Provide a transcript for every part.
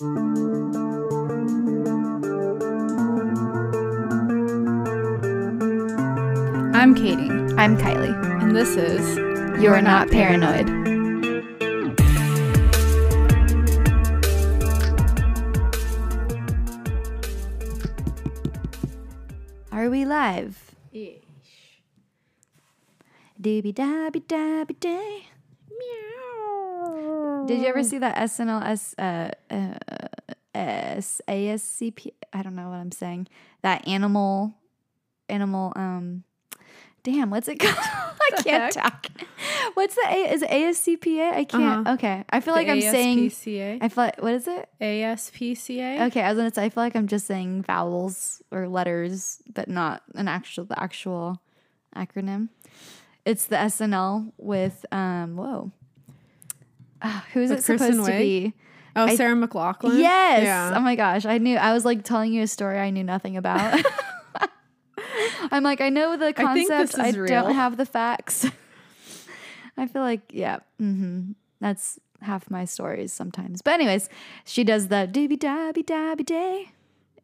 I'm Katie, I'm Kylie. and this is You're, not, paranoid. Are we live? Doobie dabby dabby day. Did you ever see that SNL S uh, uh, S ASCP? I don't know what I'm saying. That animal, animal. Um, damn, what's it called? I can't talk. What's the A? Is it ASCPA? I can't. Uh-huh. Okay, I feel like I'm saying. ASPCA. I feel like what is it? ASPCA. Okay, I was gonna say I feel like I'm just saying vowels or letters, but not an actual the actual acronym. It's the SNL with um whoa. Ah, who's With it Kristen supposed to be? Oh, I- Sarah McLachlan. Yes. Yeah. Oh my gosh, I knew. I was like telling you a story I knew nothing about. I'm like, I know the I concept. I, is don't have the facts. I feel like, yeah, hmm that's half my stories sometimes. But anyways, she does the doobie dabby dabby day,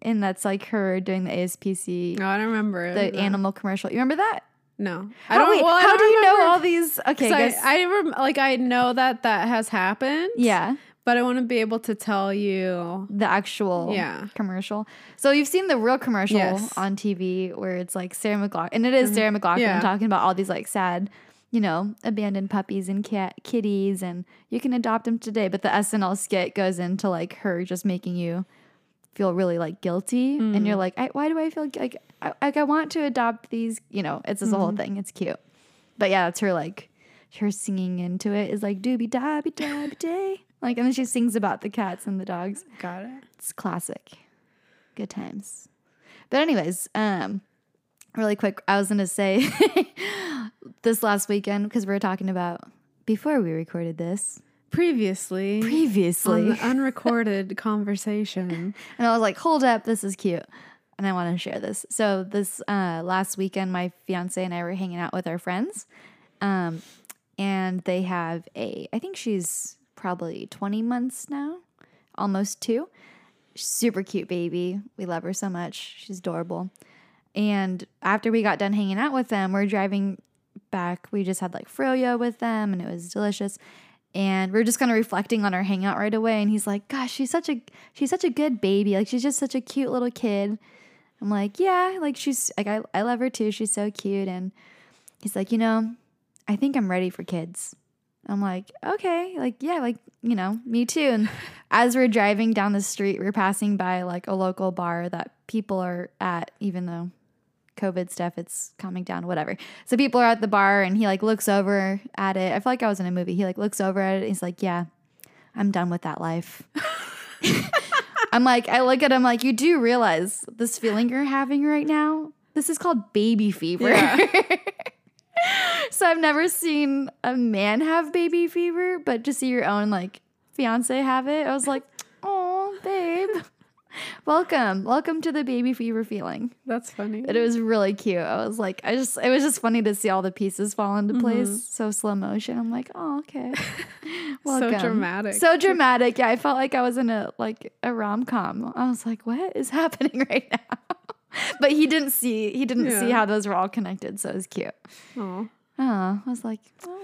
and that's like her doing the ASPC, No, I don't remember the that. animal commercial. You remember that? No, I don't. wait, well, I how don't do you know all these? Okay, I. I rem- like I know that that has happened. yeah, but I want to be able to tell you. the actual Yeah. commercial. So you've seen the real commercial Yes. Mm-hmm. on TV where it's like Sarah McLachlan, and it is Sarah McLachlan Yeah. talking about all these like sad, you know, abandoned puppies and cat kitties, and you can adopt them today. But the SNL skit goes into like her just making you feel really like guilty, and you're Mm. like, I, why do I feel like I, like I want to adopt these? You know, it's this Mm-hmm. whole thing. It's cute, but yeah, it's her like her singing into it is like doobie dabby dabby day. Like, and then she sings about the cats and the dogs. Got it. It's classic. Good times. But anyways, um really quick, I was to say this last weekend because we were talking about before we recorded this Previously, previously. on the unrecorded conversation. And I was like, hold up, this is cute. And I want to share this. So, this uh, last weekend, my fiance and I were hanging out with our friends. Um, and they have a, I think she's probably 20 months now, almost two. Super cute baby. We love her so much. She's adorable. And after we got done hanging out with them, we're driving back. We just had like froyo with them and it was delicious. And we're just kind of reflecting on our hangout right away. And he's like, gosh, she's such a she's such a good baby. Like she's just such a cute little kid. I'm like, yeah, like she's like I, I love her too. She's so cute. And he's like, you know, I think I'm ready for kids. I'm like, okay, like, yeah, like, you know, me too. And as we're driving down the street, we're passing by like a local bar that people are at, even though COVID stuff, it's calming down, whatever. So people are at the bar and he like looks over at it. I feel like I was in a movie. He like looks over at it. And he's like, yeah, I'm done with that life. I'm like, I look at him like, you do realize this feeling you're having right now? This is called baby fever. so I've never seen a man have baby fever, but to see your own like fiance have it, I was like, oh, babe. Welcome. Welcome to the baby fever feeling. That's funny. But it was really cute. I was like, I just, it was just funny to see all the pieces fall into mm-hmm. place. So slow motion. I'm like, oh, okay. Welcome. dramatic. So dramatic. Yeah, I felt like I was in a like a rom com. I was like, what is happening right now? but he didn't see. He didn't see how those were all connected. So it was cute. Oh, I was like, oh.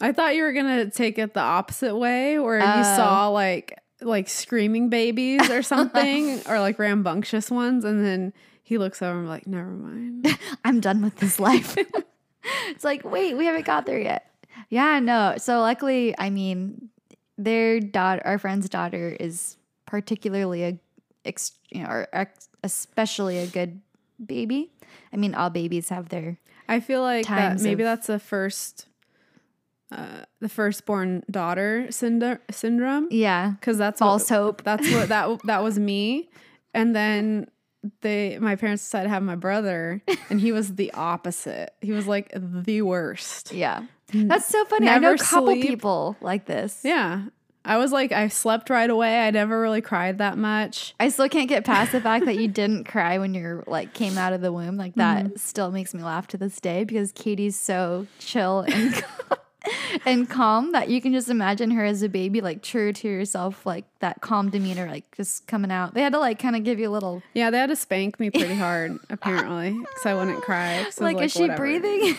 I thought you were gonna take it the opposite way, where you Oh. saw like like screaming babies or something, or like rambunctious ones, and then he looks over and like, never mind. I'm done with this life. it's like, wait, we haven't got there yet. Yeah, no. So luckily, I mean, their daughter, our friend's daughter, is particularly a, ex, you know, or ex, especially a good baby. I mean, all babies have their I feel like that maybe of- that's the first, uh, the firstborn daughter syndrome, syndrome, yeah because that's false what, hope. That's what that that was me, and then they my parents decided to have my brother, and he was the opposite. He was like the worst. Yeah, that's so funny. I know a couple sleep. people like this. Yeah. I was like, I slept right away. I never really cried that much. I still can't get past the fact that you didn't cry when you're like came out of the womb. Like that still makes me laugh to this day because Katie's so chill and and calm that you can just imagine her as a baby, like true to yourself, like that calm demeanor, like just coming out. They had to like kind of give you a little, Yeah, they had to spank me pretty hard, apparently, because I wouldn't cry. Was like, is she "Whatever." breathing?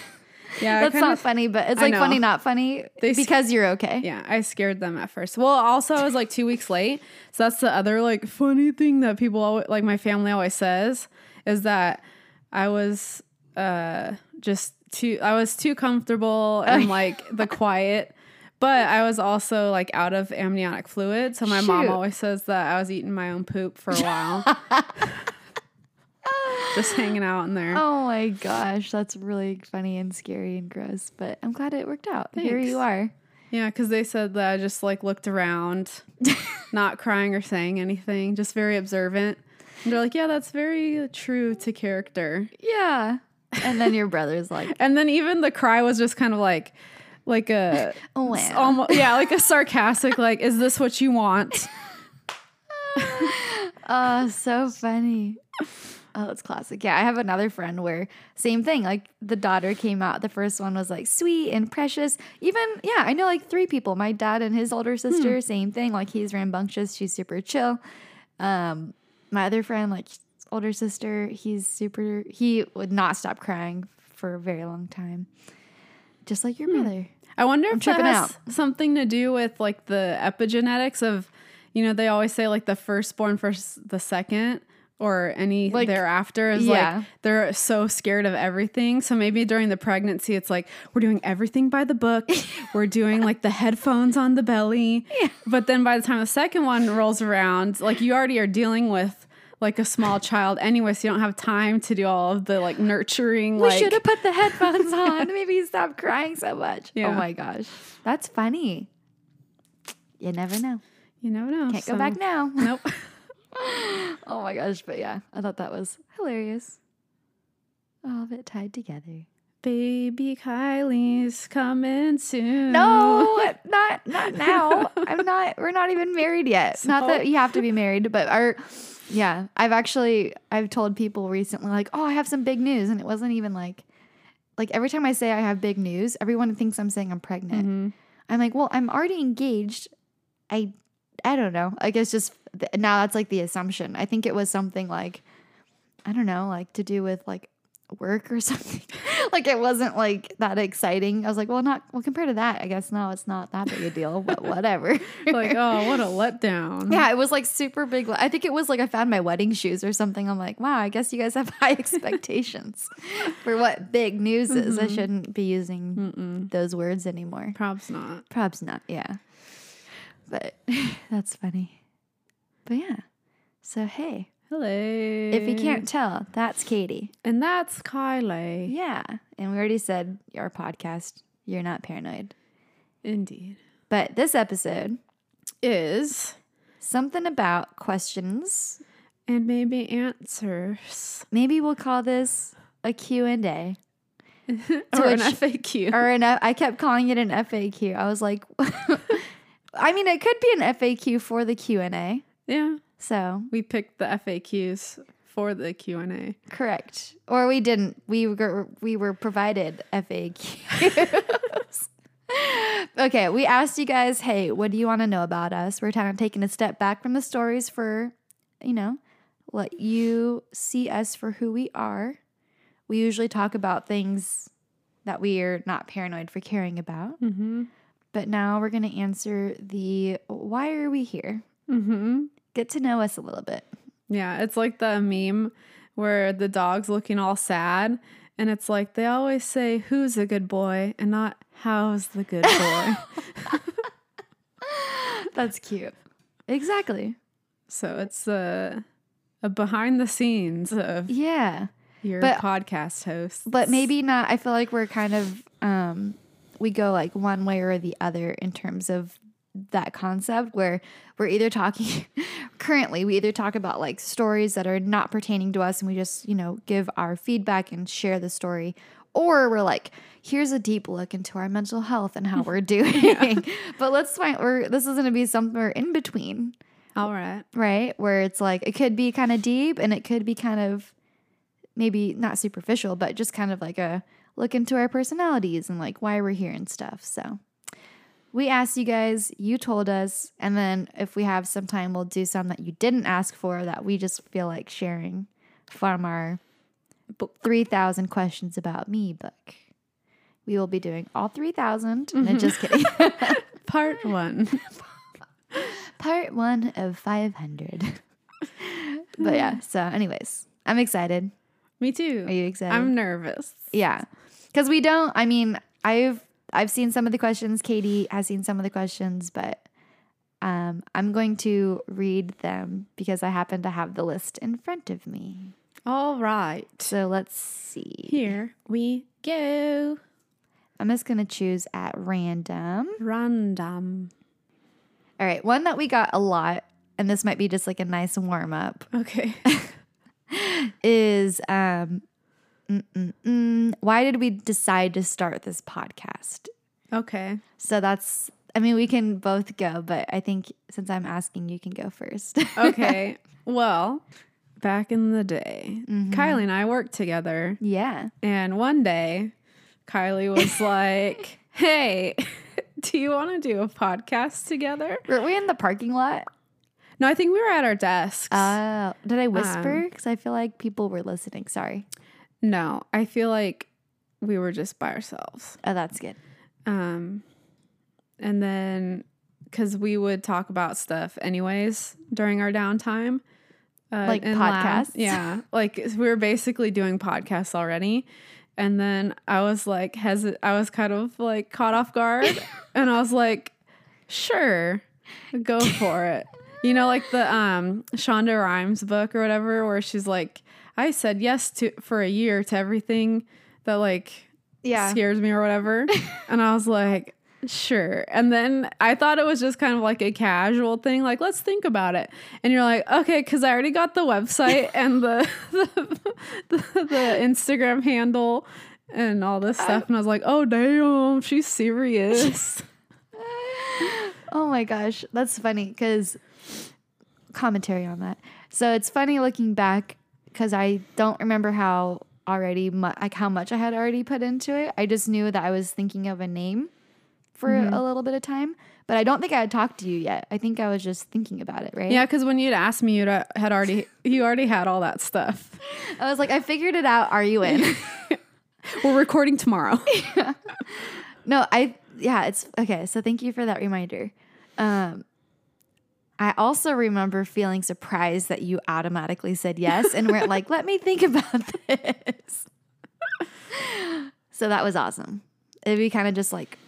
Yeah, That's kinda- not funny, but it's like funny, not funny They because you're okay. Yeah, I scared them at first. Well, also I was like two weeks late, so that's the other like funny thing that people always, like my family always says is that I was uh just too I was too comfortable and like the quiet. But I was also like out of amniotic fluid, so my mom always says that I was eating my own poop for a while. just hanging out in there. Oh my gosh, that's really funny and scary and gross, but I'm glad it worked out. Here you are. Yeah, because they said that I just like looked around, not crying or saying anything, just very observant. And they're like, yeah, that's very true to character. Yeah. And then your brother's like, And then even the cry was just kind of like, like a, oh, wow. s- almost, yeah, like a sarcastic, like, is this what you want? Oh, so funny. Oh, it's classic. Yeah, I have another friend where same thing. Like the daughter came out. The first one was like sweet and precious. Even yeah, I know like three people. My dad and his older sister, same thing. Like he's rambunctious. She's super chill. Um, my other friend, like older sister, he's super. He would not stop crying for a very long time, just like your hmm. mother. I wonder if that has something to do with like the epigenetics of, you know, they always say like the firstborn versus the second or any Like, thereafter is yeah. like they're so scared of everything. So maybe during the pregnancy, it's like we're doing everything by the book. we're doing like the headphones on the belly. But then by the time the second one rolls around, like you already are dealing with like a small child anyway, so you don't have time to do all of the like nurturing. We like, should have put the headphones on. Maybe stopped crying so much. Oh my gosh, that's funny. You never know. you never know. Can't go back now. Nope. Oh my gosh, but yeah, I thought that was hilarious. All of it tied together. Baby Kylie's coming soon. No, not not now. I'm not. We're not even married yet. not that you have to be married, but our yeah. I've actually I've told people recently like, oh, I have some big news, and it wasn't even like like every time I say I have big news, everyone thinks I'm saying I'm pregnant. Mhm. I'm like, well, I'm already engaged. I I don't know. I guess just th- now that's like the assumption. I think it was something like I don't know, like to do with like work or something. like it wasn't like that exciting. I was like, well, not well compared to that. I guess no, it's not that big a deal, but whatever. Like, oh, what a letdown. yeah, it was like super big. I think it was like I found my wedding shoes or something. I'm like, wow, I guess you guys have high expectations for what big news is. I mm-hmm. shouldn't be using those words anymore. Probs not. Probs not, yeah. But that's funny. But yeah. So hey, Hello. if you can't tell, that's Katie. And that's Kylie. Yeah. And we already said our podcast, You're Not Paranoid. Indeed. But this episode, Is something about questions. and maybe answers. Maybe we'll call this a Q&A. or an FAQ. Or an F- I kept calling it an FAQ. I was like I mean, it could be an FAQ for the Q&A. yeah. So, We picked the FAQs for the Q&A. Correct. Or we didn't. We were we were provided FAQs. okay, we asked you guys, hey, what do you want to know about us? We're kind of taking a step back from the stories for, you know, let you see us for who we are. We usually talk about things that we are not paranoid for caring about. Mm-hmm. But now we're going to answer the why are we here? Mm-hmm. Get to know us a little bit. Yeah, it's like the meme where the dog's looking all sad. And it's like they always say, who's a good boy? And not how's the good boy. That's cute. Exactly. so it's a, a behind the scenes of Yeah. your But- podcast host. but maybe not i feel like we're kind of um we go like one way or the other in terms of that concept where we're either talking currently we either talk about like stories that are not pertaining to us and we just you know give our feedback and share the story or we're like here's a deep look into our mental health and how we're doing but let's find we're this is going to be somewhere in between All right. right? Where it's like it could be kind of deep and it could be kind of maybe not superficial, but just kind of like a look into our personalities and like why we're here and stuff. So we asked you guys, you told us, and then if we have some time, we'll do some that you didn't ask for that we just feel like sharing from our Book. 3,000 questions about me book. We will be doing all 3,000. No, mm-hmm. just kidding. Part one. Part one of 500. but yeah, so, anyways, I'm excited. Me too. Are you excited? I'm nervous. Yeah. Cuz we don't I mean, I've I've seen some of the questions, Katie has seen some of the questions, but um I'm going to read them because I happen to have the list in front of me. All right. So let's see. Here we go. I'm just going to choose at random. Random. All right, one that we got a lot and this might be just like a nice warm up Okay. is um mm, mm, mm, why did we decide to start this podcast? okay. So that's, I mean, we can both go, but I think since I'm asking, you can go first. Okay. well, back in the day, Kylie and I worked together. yeah. And one day, Kylie was like, Hey, do you want to do a podcast together? Were we in the parking lot? No, I think we were at our desks. Uh, did I whisper? Because I feel like people were listening. Sorry. No, I feel like we were just by ourselves. Oh, that's good. Um, and then because we would talk about stuff anyways during our downtime, uh, Like podcasts? Yeah, like we were basically doing podcasts already. And then I was like, hesit- I was kind of like caught off guard, and I was like, sure, go for it. You know, like the um Shonda Rhimes book or whatever, where she's like, I said yes to for a year to everything that like Yeah. scares me or whatever. and I was like, sure. And then I thought it was just kind of like a casual thing, like, let's think about it. And you're like, okay, because I already got the website and the, the, the, the Instagram handle and all this stuff. And I was like, oh, damn, she's serious. Oh my gosh, that's funny because commentary on that. So it's funny looking back because I don't remember how already mu- like how much I had already put into it. I just knew that I was thinking of a name for a little bit of time, but I don't think I had talked to you yet. I think I was just thinking about it, right? yeah, because when you'd asked me, you had already, you already had all that stuff. I was like, I figured it out. Are you in? We're recording tomorrow. No, I yeah, it's okay. So thank you for that reminder. Um I also remember feeling surprised that you automatically said yes and we're like, let me think about this. so that was awesome. It we kind of just like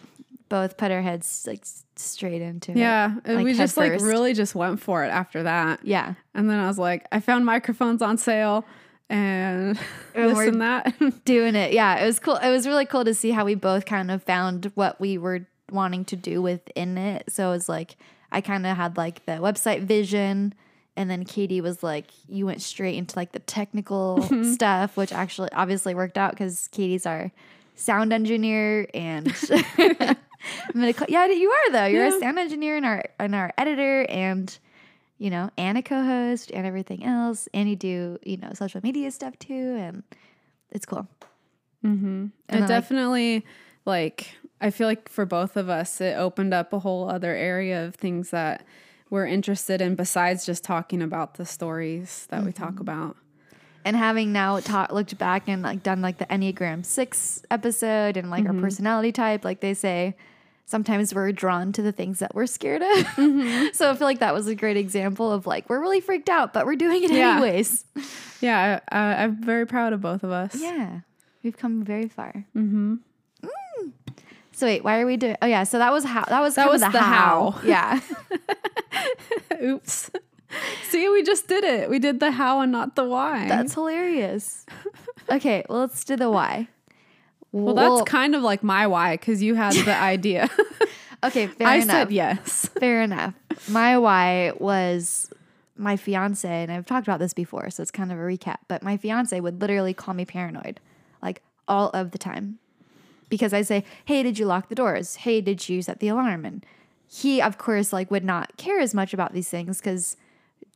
both put our heads like straight into it. yeah. and Like we just like really just went for it after that. Yeah. And then I was like, I found microphones on sale and And this and that. Doing it. Yeah. It was cool. It was really cool to see how we both kind of found what we were wanting to do within it. So it was like I kind of had like the website vision and then Katie was like you went straight into like the technical stuff which actually obviously worked out cuz Katie's our sound engineer and I'm gonna call, yeah you are though you're Yeah. a sound engineer and our and our editor and you know and a co-host and everything else and you do you know social media stuff too and it's cool mm-hmm. It like- definitely, like, I feel like for both of us, it opened up a whole other area of things that we're interested in besides just talking about the stories that we Mm-hmm. talk about. and having now ta- looked back and like done like the enneagram 6 episode and like our personality type like they say sometimes we're drawn to the things that we're scared of so i feel like that was a great example of like we're really freaked out but we're doing it Yeah. anyways Yeah, I, I'm very proud of both of us. yeah we've come very far mm-hmm. So wait why are we doing oh yeah so that was how that was That was the, the how. how. yeah Oops. See, we just did it. We did the how and not the why. that's hilarious okay well let's do the why well, that's kind of like my why because you had the idea. okay fair I enough said yes. Fair enough. My why was my fiance, and I've talked about this before, so it's kind of a recap. But my fiance would literally call me paranoid, like all of the time, because I say, "Hey, did you lock the doors? Hey, did you set the alarm?" And he, of course, like would not care as much about these things because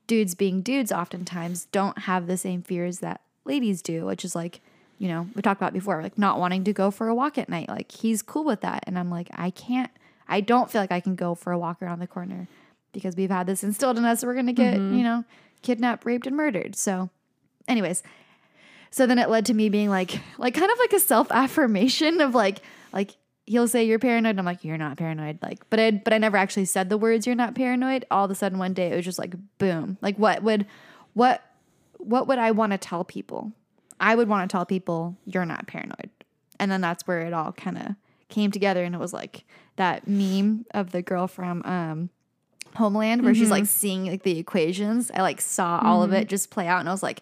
dudes being dudes oftentimes don't have the same fears that ladies do, which is like you know, we talked about before, like not wanting to go for a walk at night. Like he's cool with that. And I'm like, I can't, I don't feel like I can go for a walk around the corner because we've had this instilled in us. We're going to get, mm-hmm. you know, kidnapped, raped, and murdered. So, anyways, so then it led to me being like, like kind of like a self affirmation of like, like, He'll say you're paranoid. And I'm like, you're not paranoid. Like, but I, but I never actually said the words. You're not paranoid. All of a sudden, one day, it was just like, boom. Like, what would, what, what would I want to tell people? I would want to tell people you're not paranoid. And then that's where it all kind of came together and it was like that meme of the girl from um Homeland where she's like seeing like the equations. I like saw all of it just play out and I was like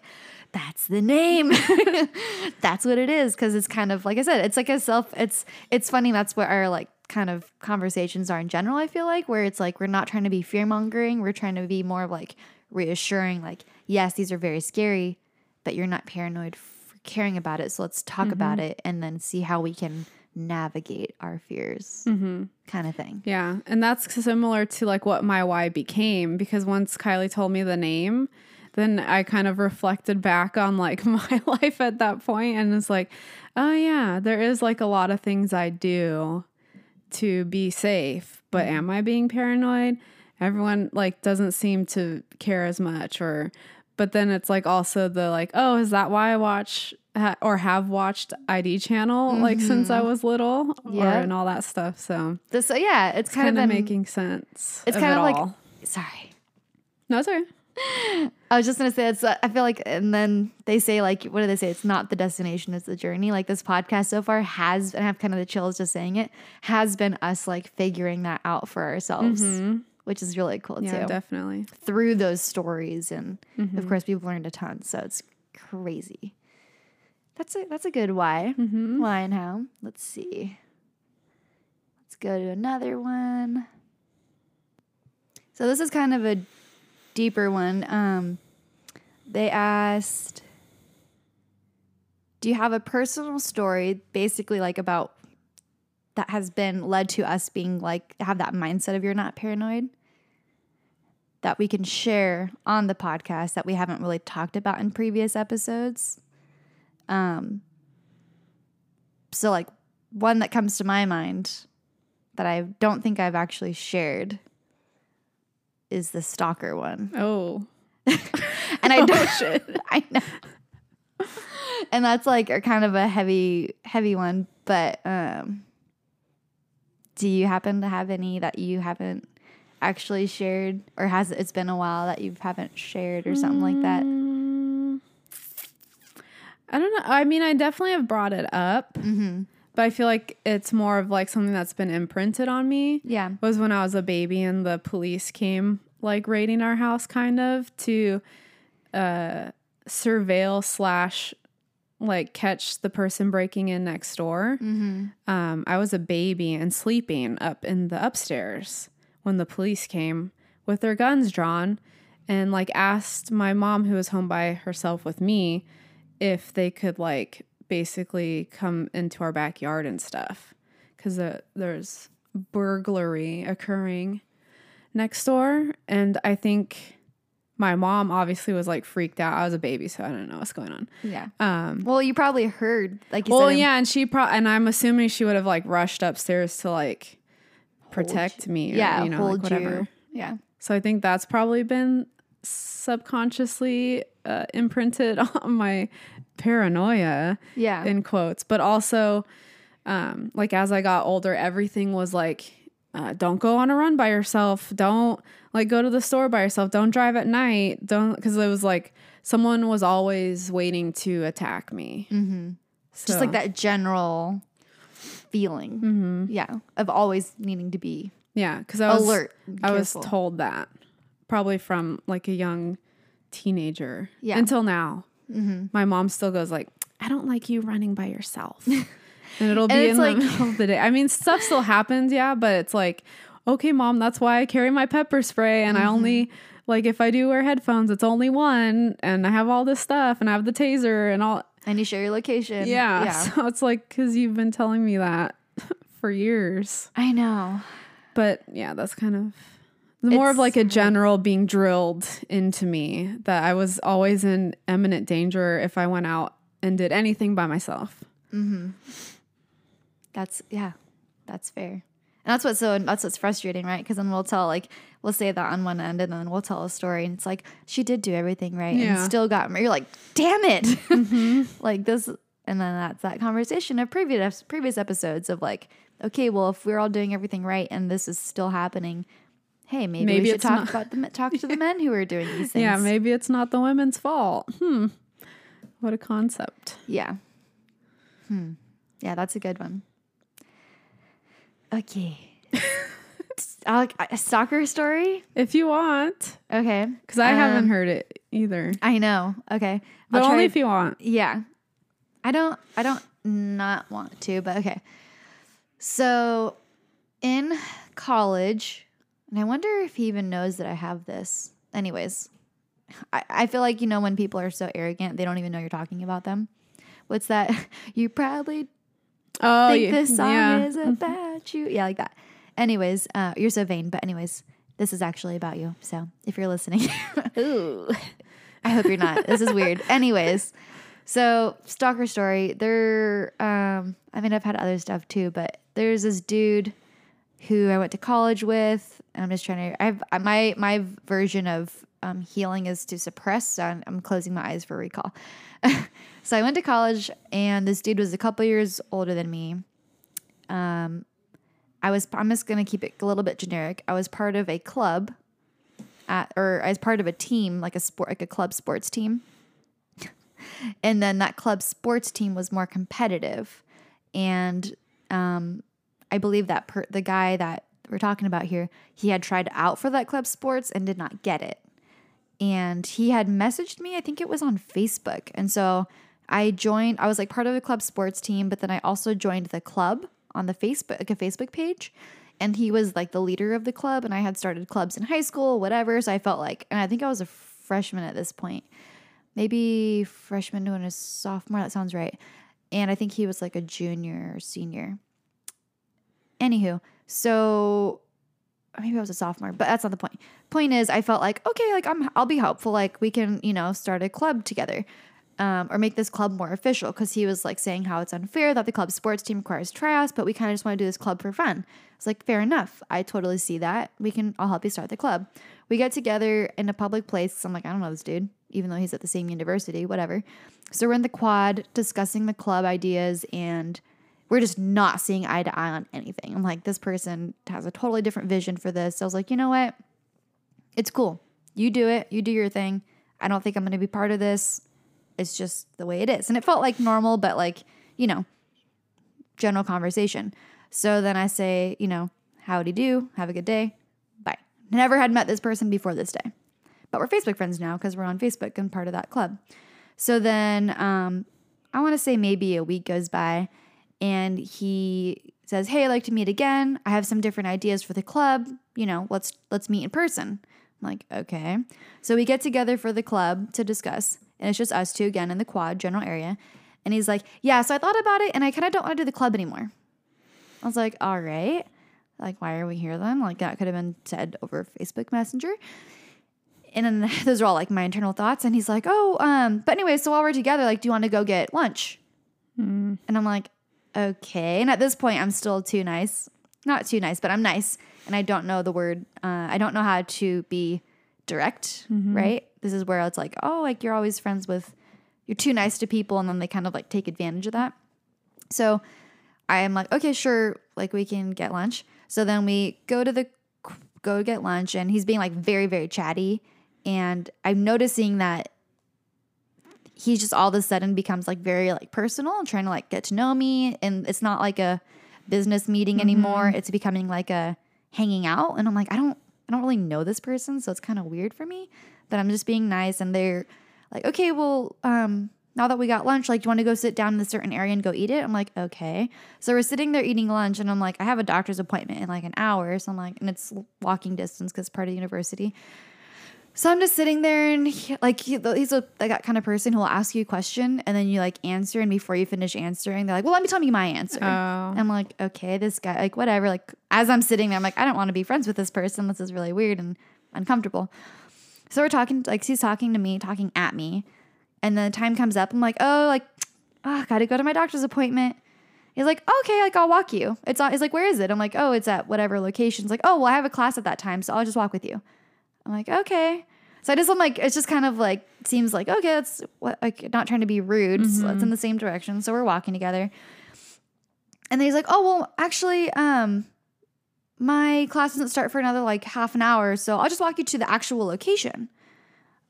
that's the name. that's what it is cuz it's kind of like I said it's like a self it's it's funny that's what our like kind of conversations are in general I feel like where it's like we're not trying to be fear mongering, we're trying to be more of like reassuring like yes these are very scary but you're not paranoid for caring about it. So let's talk about mm-hmm. it and then see how we can navigate our fears, mm-hmm. kind of thing. Yeah. And that's similar to like what my why became because once Kylie told me the name, then I kind of reflected back on like my life at that point and it's like, oh yeah, there is like a lot of things I do to be safe, but mm-hmm. am I being paranoid? Everyone like doesn't seem to care as much or but then it's like also the like, oh, is that why I watch ha- or have watched ID channel like since I mm-hmm. was little Yeah. or and all that stuff. So This, yeah, it's kind, kind of been- making sense. It's of kind it of like, all. sorry. no, sorry. I was just gonna say it's. I feel like, and then they say like, what do they say? It's not the destination, it's the journey. Like this podcast so far has, and I have kind of the chills just saying it, has been us like figuring that out for ourselves, which is really cool Yeah, too. definitely. Through those stories, and Mm-hmm. of course, we've learned a ton. So it's crazy. That's a that's a good why. Mm-hmm. Why and how? Let's see. Let's go to another one. So this is kind of a deeper one. Um, they asked, "Do you have a personal story, basically like about that has been led to us being like have that mindset of you're not paranoid?" That we can share on the podcast that we haven't really talked about in previous episodes. Um, so like one that comes to my mind that I don't think I've actually shared is the stalker one. Oh, And I don't I know. And that's like a kind of a heavy heavy one, but um do you happen to have any that you haven't actually shared or has it's been a while that you haven't shared or something like that? Mm, I don't know. I mean, I definitely have brought it up, Mm-hmm. But I feel like it's more of like something that's been imprinted on me. Yeah. was when I was a baby and the police came like raiding our house kind of to uh surveil slash like catch the person breaking in next door. Mm-hmm. Um, I was a baby and sleeping up in the upstairs when the police came with their guns drawn and like asked my mom who was home by herself with me if they could like basically come into our backyard and stuff because uh, there's burglary occurring next door and i think my mom obviously was like freaked out i was a baby so i don't know what's going on Yeah. um Well, you probably heard like you well said yeah and she pro and i'm assuming she would have like rushed upstairs to like protect me or, yeah, you know hold like whatever you. Yeah. so i think that's probably been subconsciously uh, imprinted on my paranoia Yeah. in quotes but also um like as i got older everything was like uh, don't go on a run by yourself don't like go to the store by yourself don't drive at night don't because it was like someone was always waiting to attack me mm-hmm. so, Just like that general feeling. mm-hmm. Yeah. Of always needing to be yeah because i was alert. i was told that probably from like a young teenager Yeah. until now Mhm. my mom still goes like i don't like you running by yourself and it'll be And in like- the middle of the day i mean stuff still happens yeah but it's like okay mom that's why i carry my pepper spray and i Mm-hmm. only like if i do wear headphones it's only one and i have all this stuff and i have the taser and all And you share your location. yeah, Yeah. so it's like because you've been telling me that for years I know. but yeah that's kind of more of like a general being drilled into me that i was always in imminent danger if i went out and did anything by myself. Mm-hmm. That's yeah, that's fair. And that's what's so that's what's frustrating, right? Because then we'll tell like we'll say that on one end, and then we'll tell a story, and it's like she did do everything right, Yeah. and still got married. you're like, damn it, mm-hmm. like this, and then that's that conversation of previous previous episodes of like, okay, well, if we're all doing everything right and this is still happening, hey, maybe, Maybe we should talk not- about the talk to the men who are doing these things. Yeah, maybe it's not the women's fault. Hmm. What a concept. Yeah. Hmm. Yeah, that's a good one. Okay. I'll- a soccer story? If you want, Okay. because I haven't Um, heard it either, I know. Okay. but I'll only if you want. Yeah. I don't I don't not want to, but okay. So in college, and I wonder if he even knows that I have this. Anyways, I, I feel like you know when people are so arrogant, they don't even know you're talking about them. What's that? You probably Oh, think this song yeah. is about you. Yeah, like that. Anyways, uh, you're so vain, but anyways, this is actually about you. So if you're listening, ooh, I hope you're not. This is weird. Anyways, so stalker story. There, um, I mean, I've had other stuff too, but there's this dude who I went to college with. And I'm just trying to. I've my my version of um, healing is to suppress. So I'm, I'm closing my eyes for recall. so I went to college, and this dude was a couple years older than me. Um, I was. I'm just gonna keep it a little bit generic. I was part of a club, at or as part of a team, like a sport, like a club sports team. and then that club sports team was more competitive, and um, I believe that per- the guy that we're talking about here, he had tried out for that club sports and did not get it. And he had messaged me, I think it was on Facebook. And so I joined, I was like part of the club sports team, but then I also joined the club on the Facebook, like a Facebook page. And he was like the leader of the club. And I had started clubs in high school, whatever. So I felt like, and I think I was a freshman at this point, maybe freshman to a sophomore. That sounds right. And I think he was like a junior or senior. Anywho, so or maybe I was a sophomore, but that's not the point. Point is, I felt like okay, like I'm, I'll be helpful. Like we can, you know, start a club together, um, or make this club more official. Because he was like saying how it's unfair that the club sports team requires tryouts, but we kind of just want to do this club for fun. It's like fair enough. I totally see that. We can. I'll help you start the club. We get together in a public place. I'm like, I don't know this dude, even though he's at the same university, whatever. So we're in the quad discussing the club ideas and we're just not seeing eye to eye on anything. I'm like, this person has a totally different vision for this. So I was like, you know what? It's cool. You do it. You do your thing. I don't think I'm going to be part of this. It's just the way it is. And it felt like normal, but like, you know, general conversation. So then I say, you know, howdy do, have a good day, bye. Never had met this person before this day. But we're Facebook friends now because we're on Facebook and part of that club. So then um, I want to say maybe a week goes by and he says, "Hey, I'd like to meet again. I have some different ideas for the club. You know, let's let's meet in person." I'm like, "Okay." So we get together for the club to discuss, and it's just us two again in the quad general area. And he's like, "Yeah, so I thought about it, and I kind of don't want to do the club anymore." I was like, "All right." Like, why are we here then? Like, that could have been said over Facebook Messenger. And then those are all like my internal thoughts. And he's like, oh, um, but anyway, so while we're together, like, do you want to go get lunch? And I'm like, okay. And at this point, I'm still too nice. Not too nice, but I'm nice. And I don't know the word, uh, I don't know how to be direct, right? This is where it's like, oh, like you're always friends with, you're too nice to people. And then they kind of like take advantage of that. So I'm like, okay, sure, like we can get lunch. So then we go to the go get lunch, and he's being like very, very chatty. And I'm noticing that he just all of a sudden becomes like very like personal and trying to like get to know me. And it's not like a business meeting anymore. It's becoming like a hanging out. And I'm like, I don't I don't really know this person, so it's kind of weird for me. But I'm just being nice and they're like, okay, well, um, now that we got lunch, like, do you want to go sit down in a certain area and go eat it? I'm like, okay. So we're sitting there eating lunch, and I'm like, I have a doctor's appointment in like an hour. So I'm like, and it's walking distance because part of the university. So I'm just sitting there, and he, like, he, he's a like that kind of person who will ask you a question, and then you like answer, and before you finish answering, they're like, well, let me tell you my answer. Oh. I'm like, okay, this guy, like, whatever. Like, as I'm sitting there, I'm like, I don't want to be friends with this person. This is really weird and uncomfortable. So we're talking, like, he's talking to me, talking at me. And then the time comes up, I'm like, oh, like, oh, gotta go to my doctor's appointment. He's like, okay, like I'll walk you. It's. He's like, where is it? I'm like, oh, it's at whatever location. He's like, oh, well, I have a class at that time, so I'll just walk with you. I'm like, okay. So I just, I'm like, it's just kind of like seems like okay, that's what like not trying to be rude. So it's in the same direction, so we're walking together. And then he's like, oh well, actually, um, my class doesn't start for another like half an hour, so I'll just walk you to the actual location.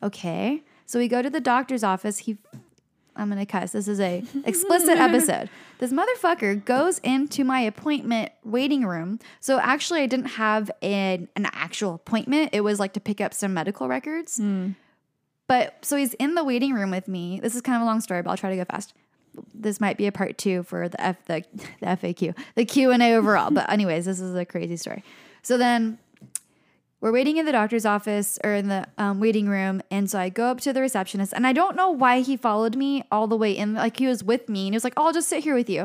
Okay. So we go to the doctor's office. He I'm gonna cuss. This is a explicit episode. This motherfucker goes into my appointment waiting room. So actually, I didn't have an, an actual appointment. It was like to pick up some medical records. Hmm. But so he's in the waiting room with me. This is kind of a long story, but I'll try to go fast. This might be a part two for the F the, the FAQ, the Q and A overall. but anyways, this is a crazy story. So then we're waiting in the doctor's office or in the um, waiting room. And so I go up to the receptionist, and I don't know why he followed me all the way in. Like he was with me, and he was like, oh, I'll just sit here with you.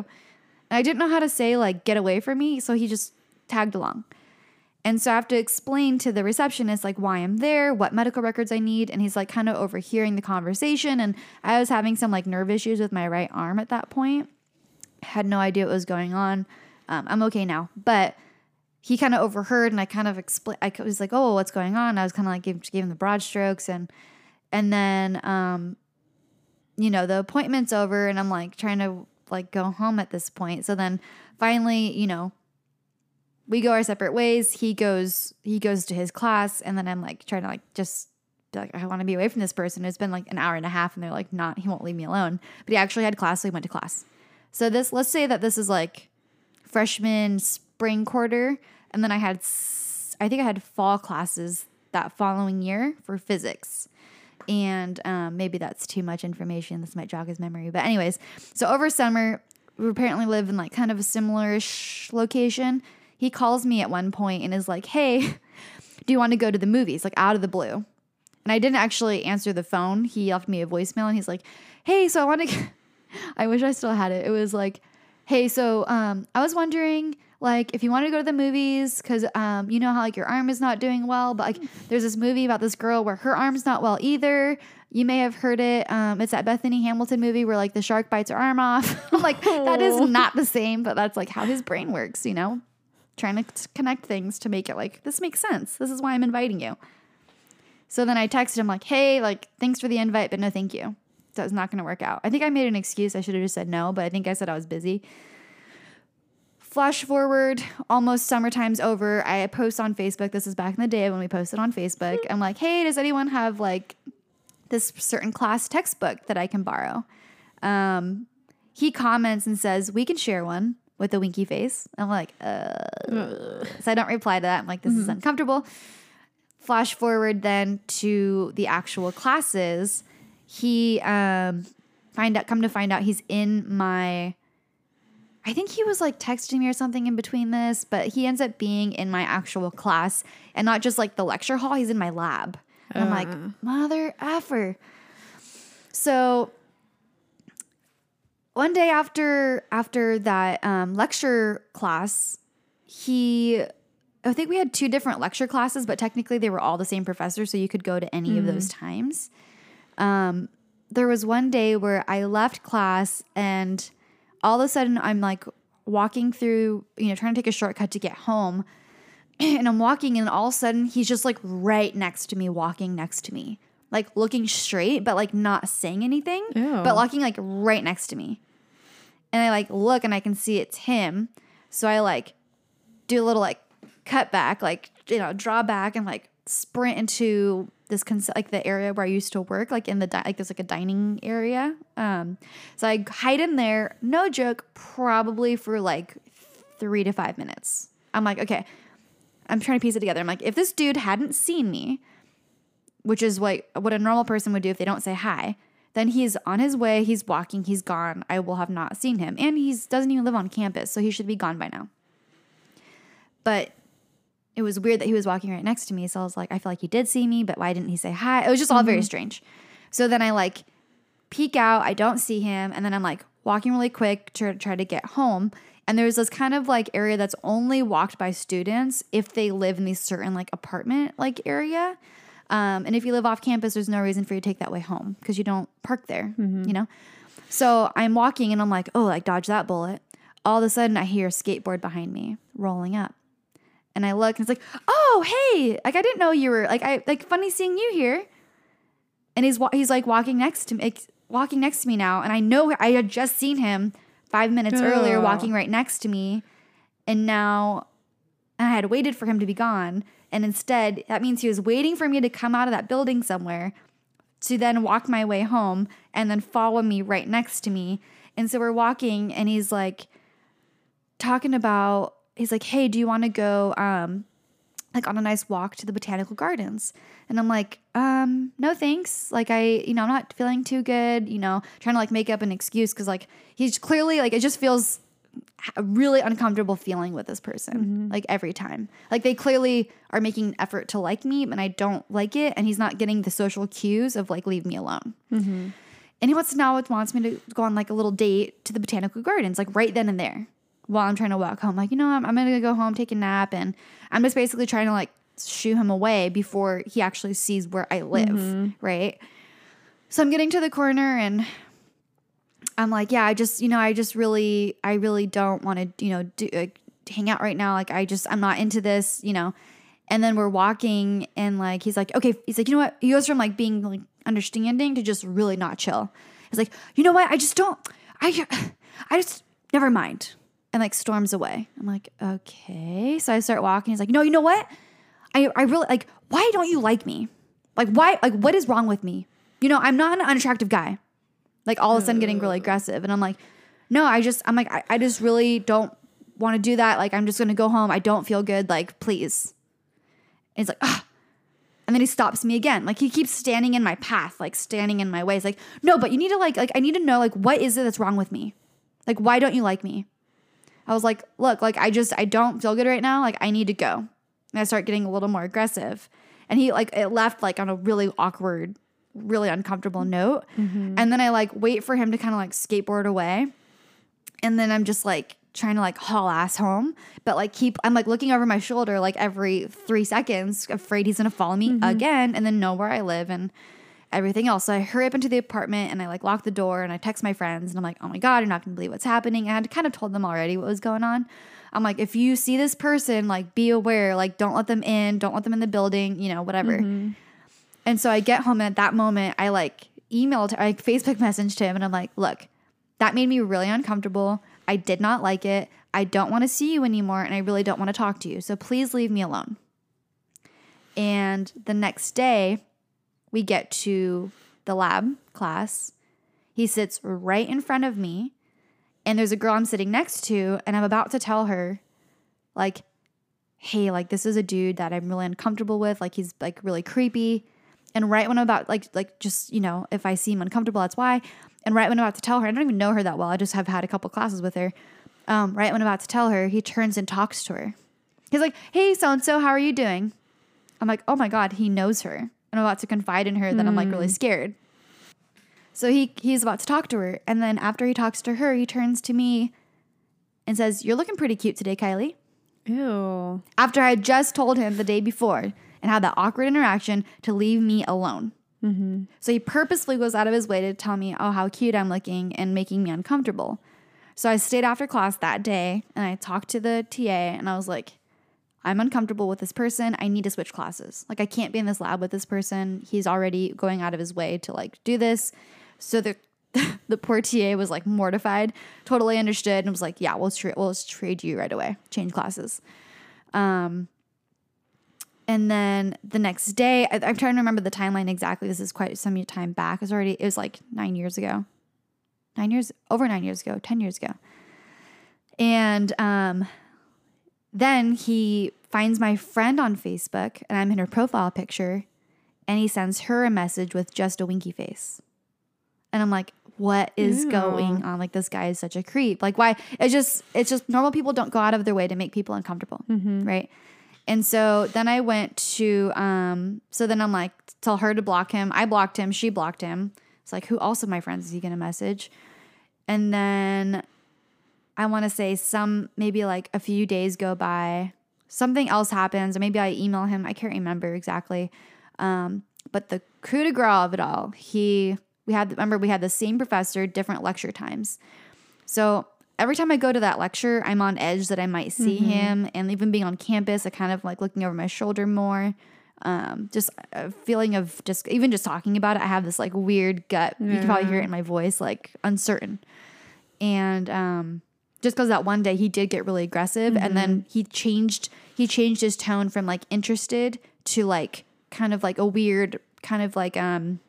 And I didn't know how to say, like, get away from me. So he just tagged along. And so I have to explain to the receptionist, like, why I'm there, what medical records I need. And he's like, kind of overhearing the conversation. And I was having some like nerve issues with my right arm at that point. Had no idea what was going on. Um, I'm okay now. But he kind of overheard and I kind of explained, I was like, oh, what's going on? I was kind of like, gave, him the broad strokes. And, and then, um, you know, the appointment's over and I'm like trying to like go home at this point. So then finally, you know, we go our separate ways. He goes, he goes to his class and then I'm like trying to like just like, I want to be away from this person. It's been like an hour and a half and they're like, not, he won't leave me alone. But he actually had class. So he went to class. So this, let's say that this is like freshman spring quarter. And then I had I think I had fall classes that following year for physics. And um, maybe that's too much information. This might jog his memory. But, anyways, so over summer, we apparently live in like kind of a similar location. He calls me at one point and is like, hey, do you want to go to the movies? Like out of the blue. And I didn't actually answer the phone. He left me a voicemail and he's like, hey, so I want to, I wish I still had it. It was like, hey, so um, I was wondering like if you want to go to the movies because um, you know how like your arm is not doing well but like there's this movie about this girl where her arm's not well either. You may have heard it um, it's that bethany hamilton movie where like the shark bites her arm off. I'm like that is not the same but that's like how his brain works you know? Trying to connect things to make it like this makes sense. This is why i'm inviting you. So then i texted him like hey like thanks for the invite but no thank you. So it's not going to work out. I think i made an excuse. I should have just said no but i think i said i was busy Flash forward, almost summertime's over. I post on Facebook. This is back in the day when we posted on Facebook. I'm like, hey, does anyone have like this certain class textbook that I can borrow? Um, he comments and says, we can share one with a winky face. I'm like, uh. So I don't reply to that. I'm like, this is uncomfortable. Flash forward then to the actual classes. He um, find out, come to find out, he's in my I think he was like texting me or something in between this, but he ends up being in my actual class and not just like the lecture hall. He's in my lab. And I'm like, mother effer. So one day after after that um, lecture class, he I think we had two different lecture classes, but technically they were all the same professor, so you could go to any of those times. Um, there was one day where I left class and all of a sudden I'm like walking through, you know, trying to take a shortcut to get home. And I'm walking, and all of a sudden he's just like right next to me, walking next to me, like looking straight, but like not saying anything, Ew. but walking like right next to me. And I like look and I can see it's him. So I like do a little like cut back, like, you know, draw back and like sprint into this cons- like the area where I used to work, like in the di- like there's like a dining area. Um, so I hide in there, no joke, probably for like three to five minutes. I'm like, okay, I'm trying to piece it together. I'm like, if this dude hadn't seen me, which is what what a normal person would do if they don't say hi, then he's on his way, he's walking, he's gone. I will have not seen him, and he's doesn't even live on campus, so he should be gone by now. But it was weird that he was walking right next to me. So I was like, I feel like he did see me, but why didn't he say hi? It was just all very strange. So then I like peek out, I don't see him, and then I'm like walking really quick to try to get home. And there's this kind of like area that's only walked by students if they live in these certain like apartment like area. Um, and if you live off campus, there's no reason for you to take that way home because you don't park there, you know? So I'm walking and I'm like, oh, like dodge that bullet. All of a sudden, I hear a skateboard behind me rolling up. And I look and it's like, oh, hey, like I didn't know you were like, I like funny seeing you here. And he's he's like walking next to me, like, walking next to me now. And I know I had just seen him five minutes earlier walking right next to me. And now I had waited for him to be gone. And instead, that means he was waiting for me to come out of that building somewhere to then walk my way home and then follow me right next to me. And so we're walking and he's like talking about he's like, "Hey, do you want to go um like on a nice walk to the botanical gardens?" And I'm like, "Um, no thanks. Like I, you know, I'm not feeling too good, you know, trying to like make up an excuse cuz like he's clearly like it just feels a really uncomfortable feeling with this person like every time. Like they clearly are making an effort to like me and i don't like it and he's not getting the social cues of like leave me alone. And he wants to now wants me to go on like a little date to the botanical gardens like right then and there while i'm trying to walk home like you know i'm, I'm gonna go home take a nap and i'm just basically trying to like shoo him away before he actually sees where i live mm-hmm. right so i'm getting to the corner and I'm like, yeah, I just, you know, I just really, I really don't want to, you know, do, like, hang out right now. Like, I just, I'm not into this, you know. And then we're walking, and like, he's like, okay, he's like, you know what? He goes from like being like understanding to just really not chill. He's like, you know what? I just don't, I, I just, never mind. And like storms away. I'm like, okay. So I start walking. He's like, no, you know what? I, I really like, why don't you like me? Like, why, like, what is wrong with me? You know, I'm not an unattractive guy like all of a sudden getting really aggressive and i'm like no i just i'm like i, I just really don't want to do that like i'm just gonna go home i don't feel good like please and he's like ah and then he stops me again like he keeps standing in my path like standing in my way he's like no but you need to like like i need to know like what is it that's wrong with me like why don't you like me i was like look like i just i don't feel good right now. Like i need to go. And i start getting a little more aggressive. And he like it left like on a really awkward really uncomfortable note. Mm-hmm. And then I like wait for him to kind of like skateboard away. And then I'm just like trying to like haul ass home, but like keep, I'm like looking over my shoulder like every three seconds, afraid he's gonna follow me mm-hmm. again and then know where I live and everything else. So I hurry up into the apartment and I like lock the door and I text my friends and I'm like, oh my God, you're not gonna believe what's happening. I had kind of told them already what was going on. I'm like, if you see this person, like be aware, like don't let them in, don't let them in the building, you know, whatever. Mm-hmm. And so I get home and at that moment I like emailed I like Facebook messaged him and I'm like, look, that made me really uncomfortable. I did not like it. I don't want to see you anymore and I really don't want to talk to you. So please leave me alone. And the next day we get to the lab class. He sits right in front of me and there's a girl I'm sitting next to and I'm about to tell her like hey, like this is a dude that I'm really uncomfortable with, like he's like really creepy. And right when I'm about like like just, you know, if I seem uncomfortable, that's why. And right when I'm about to tell her, I don't even know her that well. I just have had a couple classes with her. Um, right when I'm about to tell her, he turns and talks to her. He's like, "Hey, so and so, how are you doing?" I'm like, "Oh my god, he knows her." And I'm about to confide in her that I'm like really hmm. scared. So he he's about to talk to her, and then after he talks to her, he turns to me and says, "You're looking pretty cute today, Kylie." Ew. after I had just told him the day before and had that awkward interaction to leave me alone. Mm-hmm. So he purposefully goes out of his way to tell me, oh, how cute I'm looking and making me uncomfortable. So I stayed after class that day and I talked to the TA and I was like, I'm uncomfortable with this person. I need to switch classes. Like I can't be in this lab with this person. He's already going out of his way to like do this. So the the poor TA was like mortified, totally understood, and was like, "Yeah, we'll tra- we'll trade you right away, change classes." Um, and then the next day, I, I'm trying to remember the timeline exactly. This is quite some time back. It was already it was like nine years ago, nine years over nine years ago, ten years ago, and um, then he finds my friend on Facebook, and I'm in her profile picture, and he sends her a message with just a winky face. And I'm like, what is Ew. going on? Like this guy is such a creep. Like why? It's just it's just normal people don't go out of their way to make people uncomfortable, right? And so then I went to um so then I'm like tell her to block him. I blocked him, she blocked him. It's like who else of my friends is he going to message? And then I want to say some maybe like a few days go by, something else happens, or maybe I email him. I can't remember exactly. Um, but the coup de grace of it all, he We had remember we had the same professor, different lecture times. So every time I go to that lecture, I'm on edge that I might see him, and even being on campus, I kind of like looking over my shoulder more. Um, just a feeling of just even just talking about it, I have this like weird gut. You can probably hear it in my voice, like uncertain. And um, just because that one day he did get really aggressive, and then he changed he changed his tone from like interested to like kind of like a weird kind of like um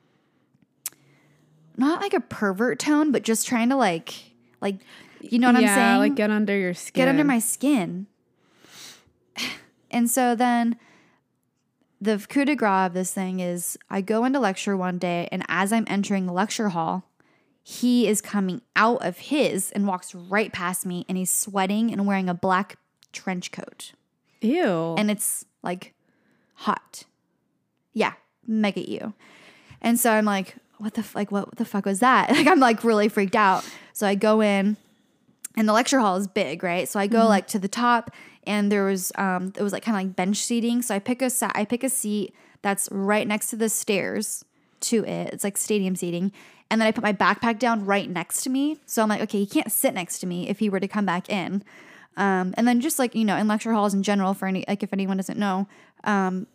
not like a pervert tone, but just trying to like like you know what yeah, I'm saying? like get under your skin. get under my skin. And so then the coup de grace of this thing is I go into lecture one day, and as I'm entering the lecture hall, he is coming out of his and walks right past me, and he's sweating and wearing a black trench coat. Ew. And it's like hot. Yeah, mega you. And so I'm like, what the f- like what the fuck was that? Like I'm like really freaked out. So I go in and the lecture hall is big, right? So I go like to the top and there was um it was like kind of like bench seating. So I pick a sa- I pick a seat that's right next to the stairs to it. It's like stadium seating. And then I put my backpack down right next to me. So I'm like, okay, he can't sit next to me if he were to come back in. Um, and then just like, you know, in lecture halls in general, for any, like if anyone doesn't know, um,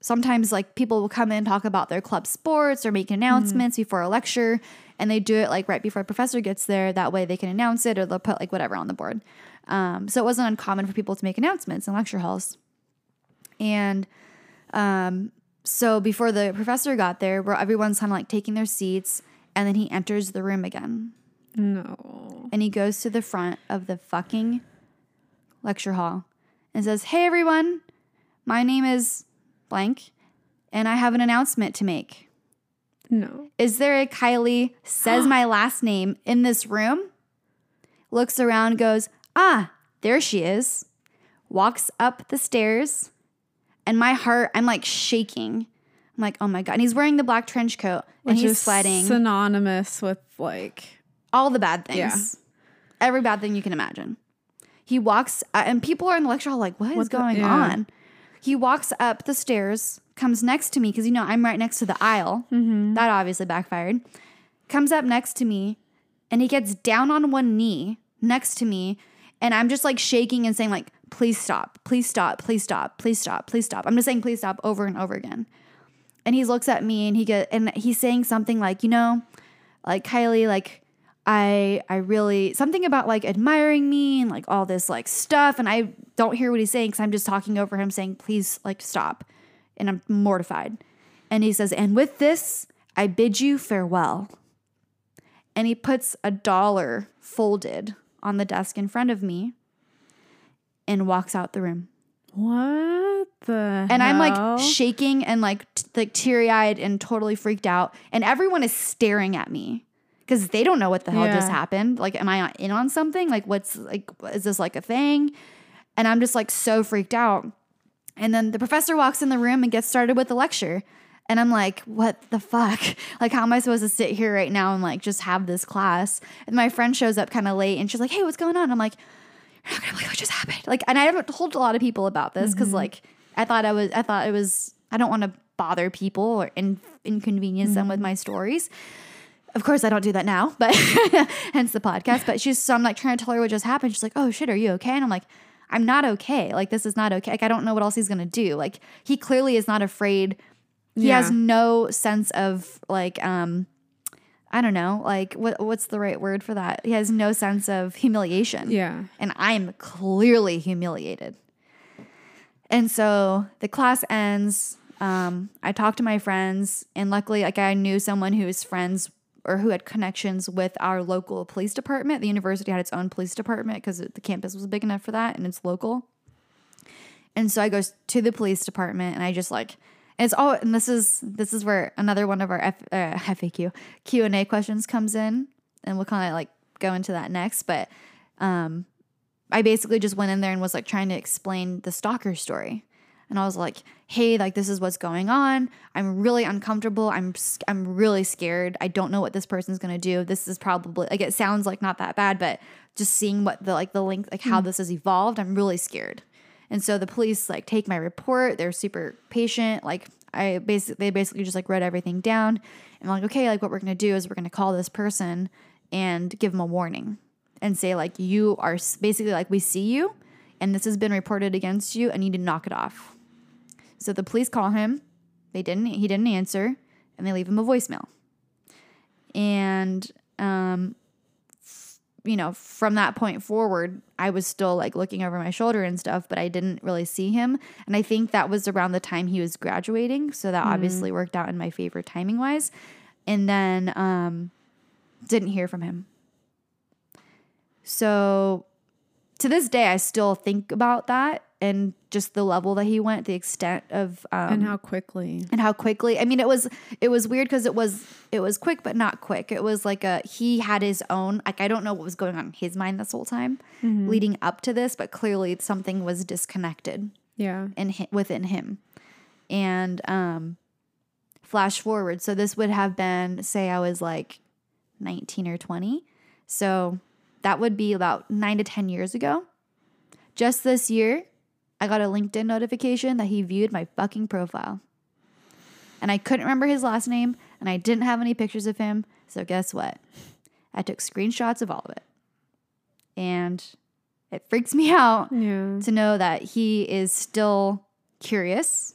sometimes like people will come in talk about their club sports or make announcements before a lecture and they do it like right before a professor gets there that way they can announce it or they'll put like whatever on the board um, so it wasn't uncommon for people to make announcements in lecture halls and um, so before the professor got there where everyone's kind of like taking their seats and then he enters the room again no. and he goes to the front of the fucking lecture hall and says, Hey everyone, my name is blank, and I have an announcement to make. No. Is there a Kylie says my last name in this room? Looks around, goes, Ah, there she is. Walks up the stairs, and my heart, I'm like shaking. I'm like, oh my God. And he's wearing the black trench coat and Which he's sweating. synonymous with like all the bad things. Yeah. Every bad thing you can imagine. He walks, uh, and people are in the lecture hall like, what is What the- going yeah. on? He walks up the stairs, comes next to me, because you know I'm right next to the aisle. Mm-hmm. That obviously backfired. Comes up next to me, and he gets down on one knee next to me, and I'm just like shaking and saying, like, please stop, please stop, please stop, please stop, please stop. I'm just saying, please stop over and over again. And he looks at me and he get and he's saying something like, you know, like Kylie, like I I really something about like admiring me and like all this like stuff. And I don't hear what he's saying because I'm just talking over him saying, please like stop. And I'm mortified. And he says, and with this, I bid you farewell. And he puts a dollar folded on the desk in front of me and walks out the room. What the And I'm like shaking and like t- like teary eyed and totally freaked out. And everyone is staring at me because they don't know what the hell just happened. Like, am I in on something? Like, what's like, is this like a thing? And I'm just like so freaked out. And then the professor walks in the room and gets started with the lecture. And I'm like, what the fuck? Like, how am I supposed to sit here right now and like just have this class? And my friend shows up kind of late and she's like, hey, what's going on? I'm like, not gonna believe what just happened. Like, and I haven't told a lot of people about this because, like, I thought I was, I thought it was, I don't want to bother people or in, inconvenience them with my stories. Of course, I don't do that now, but hence the podcast. But she's, so I'm like trying to tell her what just happened. She's like, oh shit, are you okay? And I'm like, I'm not okay. Like, this is not okay. Like, I don't know what else he's gonna do. Like, he clearly is not afraid. He has no sense of like, um, I don't know, like what what's the right word for that? He has no sense of humiliation yeah. and I'm clearly humiliated. And so the class ends. Um, I talked to my friends, and luckily, like I knew someone who was friends or who had connections with our local police department. The university had its own police department because the campus was big enough for that, and it's local. And so I go to the police department, and I just like, it's all, and this is this is where another one of our F, uh, FAQ Q and A questions comes in, and we'll kind of like go into that next. But um, I basically just went in there and was like trying to explain the stalker story. And I was like, "Hey, like this is what's going on. I'm really uncomfortable. I'm I'm really scared. I don't know what this person's going to do. This is probably like it sounds like not that bad, but just seeing what the like the link like how this has evolved, I'm really scared." And so the police like take my report. They're super patient. Like I basically they basically just like wrote everything down. And I'm like, okay, like what we're gonna do is we're gonna call this person and give them a warning and say like you are basically like we see you and this has been reported against you and you need to knock it off. So the police call him. They didn't. He didn't answer, and they leave him a voicemail. And um, you know, from that point forward, I was still like looking over my shoulder and stuff, but I didn't really see him. And I think that was around the time he was graduating, so that obviously worked out in my favor timing wise. And then um, didn't hear from him. So to this day, I still think about that and just the level that he went, the extent of um, and how quickly. and how quickly. I mean, it was it was weird because it was it was quick but not quick. It was like a he had his own like I don't know what was going on in his mind this whole time leading up to this, but clearly something was disconnected Yeah. in hi- within him. And um flash forward, so this would have been say I was like 19 or 20. So that would be about 9 to 10 years ago. Just this year, I got a LinkedIn notification that he viewed my fucking profile. And I couldn't remember his last name and I didn't have any pictures of him. So guess what? I took screenshots of all of it. And it freaks me out Yeah. to know that he is still curious,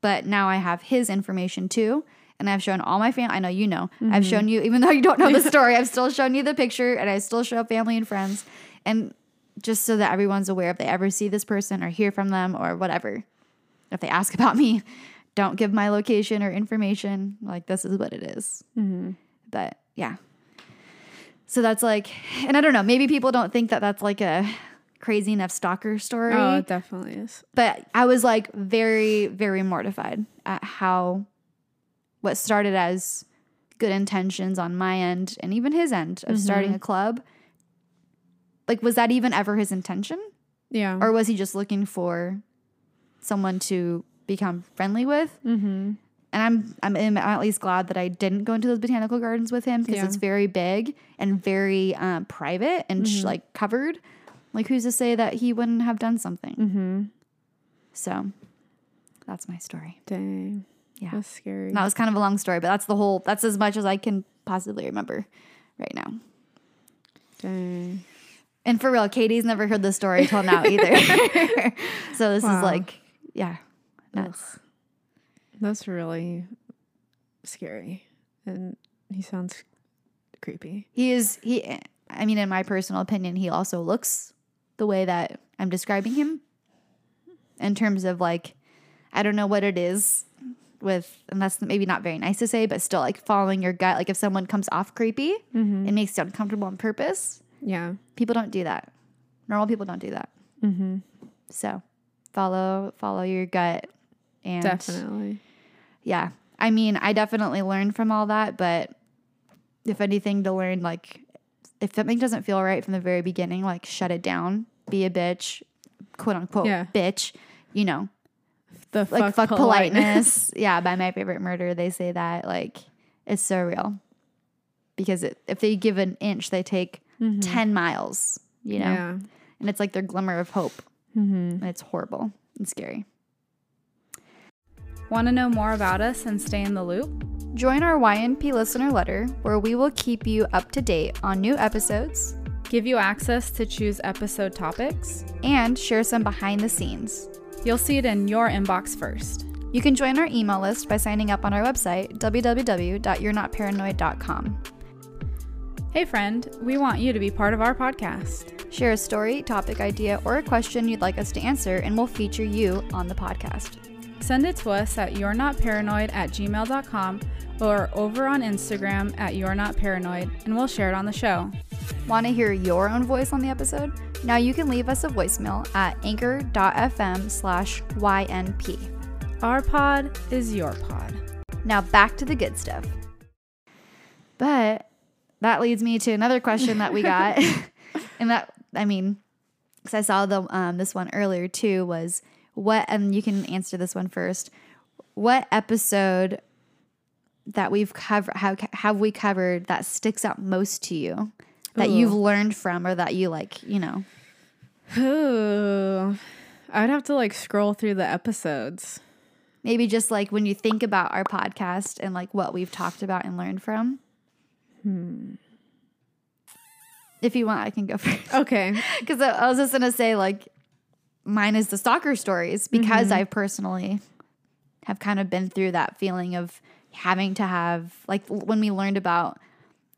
but now I have his information too. And I've shown all my family. I know you know. I've mm-hmm. shown you, even though you don't know the story, I've still shown you the picture and I still show family and friends. And just so that everyone's aware if they ever see this person or hear from them or whatever, if they ask about me, don't give my location or information. Like, this is what it is. Mm-hmm. But yeah. So that's like, and I don't know, maybe people don't think that that's like a crazy enough stalker story Oh, it definitely is. but I was like very, very mortified at how what started as good intentions on my end and even his end of starting mm-hmm. a club. Like, was that even ever his intention? Yeah. Or was he just looking for someone to become friendly with? mm-hmm. And I'm, I'm at least glad that I didn't go into those botanical gardens with him because Yeah. it's very big and very um, private and sh- like covered. Like, who's to say that he wouldn't have done something? Mm-hmm. So that's my story. Dang. Yeah. That's scary. That was kind of a long story, but that's the whole, that's as much as I can possibly remember right now. Dang. And for real, Katie's never heard the story till now either. so this is like, yeah, that's That's really scary. And he sounds creepy. He is, he, I mean, in my personal opinion, he also looks the way that I'm describing him in terms of like, I don't know what it is with, and that's maybe not very nice to say, but still like following your gut. Like if someone comes off creepy, mm-hmm. it makes you uncomfortable on purpose. Yeah. people don't do that. Normal people don't do that. Mm-hmm. So follow follow your gut and Definitely. yeah. I mean, I definitely learned from all that, but if anything to learn like if something doesn't feel right from the very beginning, like shut it down, be a bitch, quote unquote Yeah. bitch, you know. The Like fuck, politeness. yeah, by my favorite murder, they say that like it's so real. Because it, if they give an inch, they take 10 miles, you know? Mm-hmm. Yeah. and it's like their glimmer of hope. Mm-hmm. It's horrible and scary. Want to know more about us and stay in the loop? Join our YNP listener letter where we will keep you up to date on new episodes Give you access to choose episode topics? and share some behind the scenes. You'll see it in your inbox first. You can join our email list by signing up on our website, www.you'renotparanoid.com. Hey, friend, we want you to be part of our podcast. Share a story, topic idea, or a question you'd like us to answer, and we'll feature you on the podcast. Send it to us at you're not paranoid at gmail.com or over on Instagram at you're not paranoid, and we'll share it on the show. Want to hear your own voice on the episode? Now you can leave us a voicemail at anchor.fm slash YNP. Our pod is your pod. Now back to the good stuff. But that leads me to another question that we got. and that, I mean, because I saw the um, this one earlier too, was what, and you can answer this one first. What episode that we've covered, have, have we covered that sticks out most to you? That you've learned from or that you like, you know? Ooh. I'd have to like scroll through the episodes. maybe just like when you think about our podcast and like what we've talked about and learned from. If you want, I can go first. Okay. Because I was just gonna say, like, mine is the stalker stories because I personally have kind of been through that feeling of having to have, like, when we learned about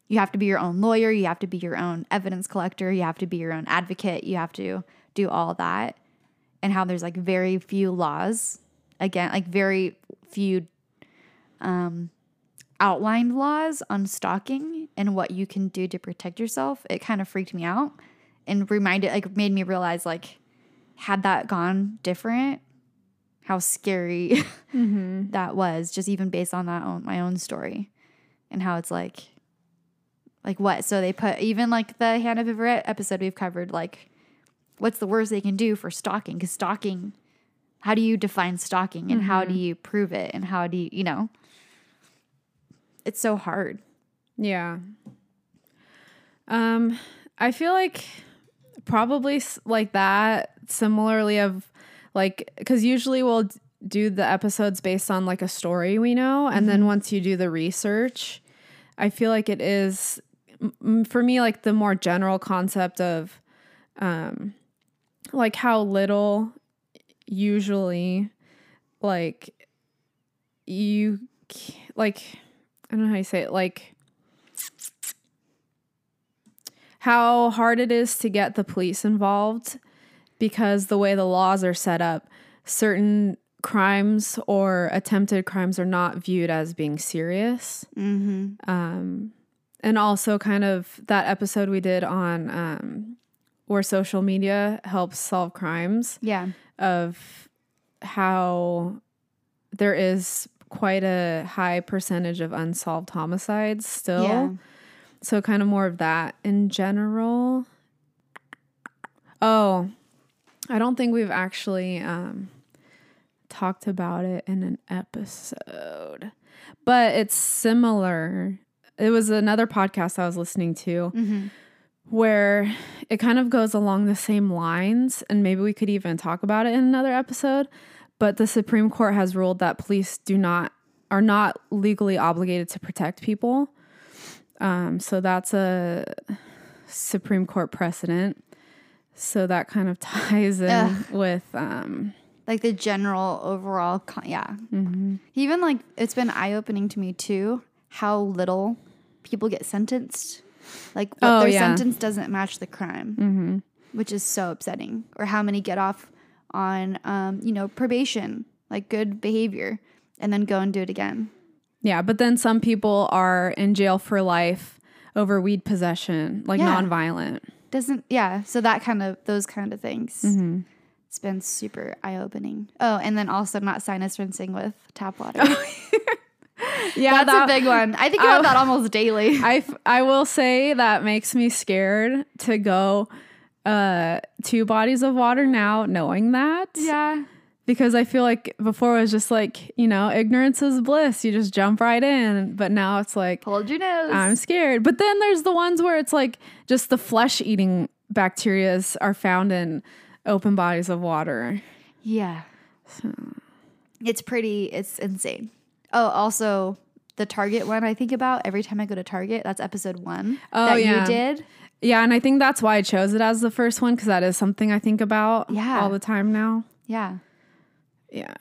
you have to be your own lawyer, you have to be your own evidence collector, you have to be your own advocate, you have to do all that, and how there's like very few laws, again, like very few um, outlined laws on stalking and what you can do to protect yourself. It kind of freaked me out and reminded, like, made me realize, like, had that gone different, how scary mm-hmm. that was, just even based on that own, my own story, and how it's like, like what? So they put even like the Hannah Viverette episode we've covered, like, what's the worst they can do for stalking? Because stalking, how do you define stalking, and how do mm-hmm. you prove it, and how do you, you know, it's so hard. Yeah. Um, I feel like probably like that. Similarly, of like because usually we'll do the episodes based on like a story we know, and then once you do the research, I feel like it is m- for me like the more general concept of, um, like how little usually like you like I don't know how you say it like how hard it is to get the police involved because the way the laws are set up, certain crimes or attempted crimes are not viewed as being serious. Mm-hmm. Um, and also, kind of that episode we did on um, where social media helps solve crimes Yeah. of how there is quite a high percentage of unsolved homicides still. Yeah. So kind of more of that in general. Oh, I don't think we've actually um, talked about it in an episode, but it's similar. It was another podcast I was listening to Mm-hmm. where it kind of goes along the same lines, and maybe we could even talk about it in another episode. But the Supreme Court has ruled that police do not are not legally obligated to protect people. Um, so that's a Supreme Court precedent. So that kind of ties in Ugh. with um, Like the general overall, con- yeah. Mm-hmm. Even like it's been eye opening to me too how little people get sentenced. Like what Oh, their yeah. sentence doesn't match the crime, Mm-hmm. which is so upsetting. Or how many get off on, um, you know, probation, like good behavior, and then go and do it again. yeah. But then some people are in jail for life over weed possession, like Yeah. nonviolent. Doesn't yeah. So that kind of those kind of things. Mm-hmm. It's been super eye opening. Oh, and then also not sinus rinsing with tap water. Yeah, That's a big one. I think about Oh. that almost daily. I, f- I will say that makes me scared to go uh two bodies of water now knowing that Yeah. because I feel like before it was just like you know ignorance is bliss you just jump right in but now it's like Hold your nose. I'm scared but then there's the ones where it's like just the flesh eating bacterias are found in open bodies of water yeah. It's pretty, it's insane. Oh, also the Target one I think about every time I go to Target. That's episode one Oh, that yeah. you did. Yeah and I think that's why I chose it as the first one because that is something I think about Yeah. all the time now Yeah. yeah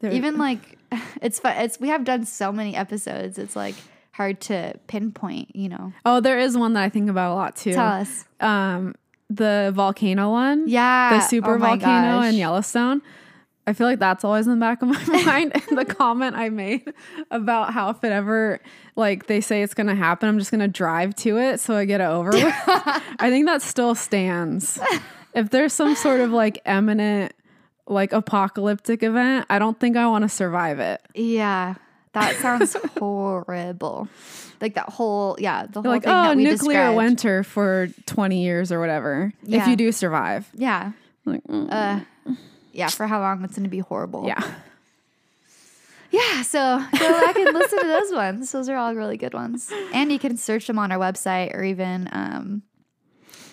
There- Even like it's fun. It's we have done so many episodes. It's like hard to pinpoint, you know. oh there is one that I think about a lot too Tell us. um the volcano one Yeah. the super Oh volcano in. Yellowstone. I feel like that's always in the back of my mind. The comment I made about how if it ever like they say it's gonna happen, I'm just gonna drive to it so I get it over with. I think that still stands. If there's some sort of like imminent like apocalyptic event, I don't think I want to survive it. Yeah. That sounds horrible. Like that whole yeah, the whole like, thing oh, that we nuclear described. winter for 20 years or whatever. If you do survive. Yeah. Like, mm, Uh yeah, for how long it's gonna be horrible. yeah. Yeah, so go back and listen to those ones. Those are all really good ones. And you can search them on our website or even um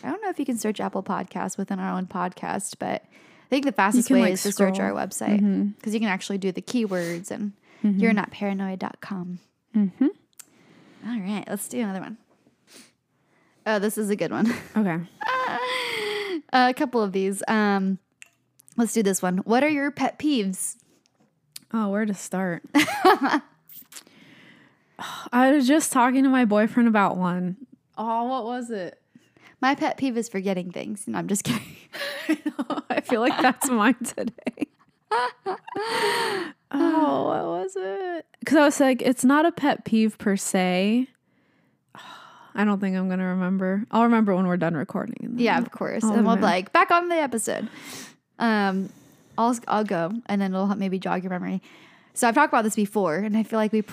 I don't know if you can search Apple Podcasts within our own podcast, but I think the fastest way like, is to search our website because you can actually do the keywords and you're not paranoid.com. Mm-hmm. All right, let's do another one. Oh, this is a good one. Okay. a couple of these. Um, let's do this one. What are your pet peeves? Oh, where to start? I was just talking to my boyfriend about one. Oh, what was it? My pet peeve is forgetting things. No, I'm just kidding. I feel like that's mine today. oh, what was it? Because I was like, it's not a pet peeve per se. I don't think I'm gonna remember. I'll remember when we're done recording. Yeah, of course. Oh, and we'll be man. like, back on the episode. Um, I'll I'll go, and then it'll help maybe jog your memory. So I've talked about this before, and I feel like we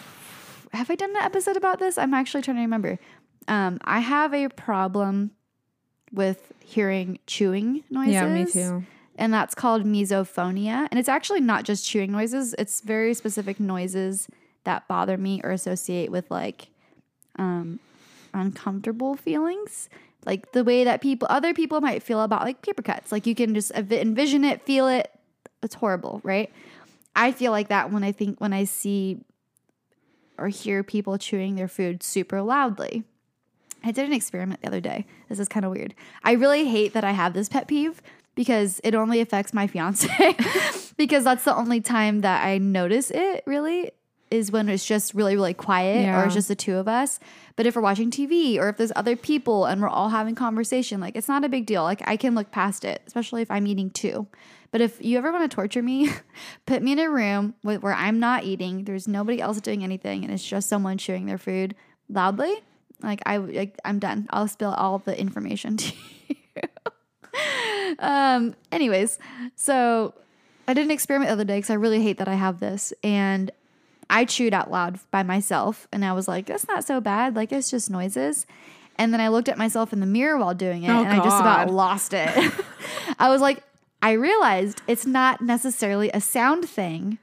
have I done an episode about this. I'm actually trying to remember. Um, I have a problem with hearing chewing noises. Yeah, me too. and that's called misophonia. And it's actually not just chewing noises, it's very specific noises that bother me or associate with like um, uncomfortable feelings. Like the way that people, other people might feel about like paper cuts. Like you can just envi- envision it, feel it. It's horrible, right? I feel like that when I think, when I see or hear people chewing their food super loudly. I did an experiment the other day. This is kind of weird. I really hate that I have this pet peeve because it only affects my fiance because that's the only time that I notice it really is when it's just really really quiet or it's just the two of us. But if we're watching TV or if there's other people and we're all having conversation, like it's not a big deal. Like I can look past it, especially if I'm eating too. But if you ever want to torture me, put me in a room with, where I'm not eating, there's nobody else doing anything, and it's just someone chewing their food loudly. Like I, like, I'm done. I'll spill all the information to you. um. Anyways, so I did an experiment the other day because I really hate that I have this, and I chewed out loud by myself, and I was like, "That's not so bad. Like it's just noises." And then I looked at myself in the mirror while doing it, Oh, and I just about lost it. I was like, I realized it's not necessarily a sound thing.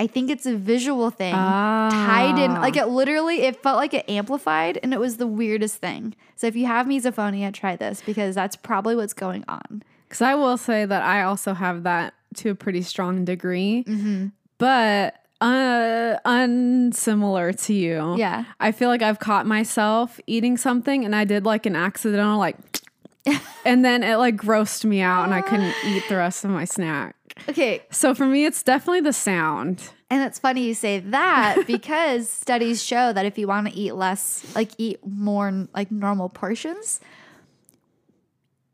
I think it's a visual thing tied in. Ah. Like it literally, it felt like it amplified, and it was the weirdest thing. So if you have misophonia, try this because that's probably what's going on. Because I will say that I also have that to a pretty strong degree, Mm-hmm. but uh, unsimilar to you. Yeah. I feel like I've caught myself eating something and I did like an accidental, like, and then it like grossed me out and I couldn't eat the rest of my snack. Okay, So for me, it's definitely the sound. And it's funny you say that because studies show that if you want to eat less, like eat more like normal portions,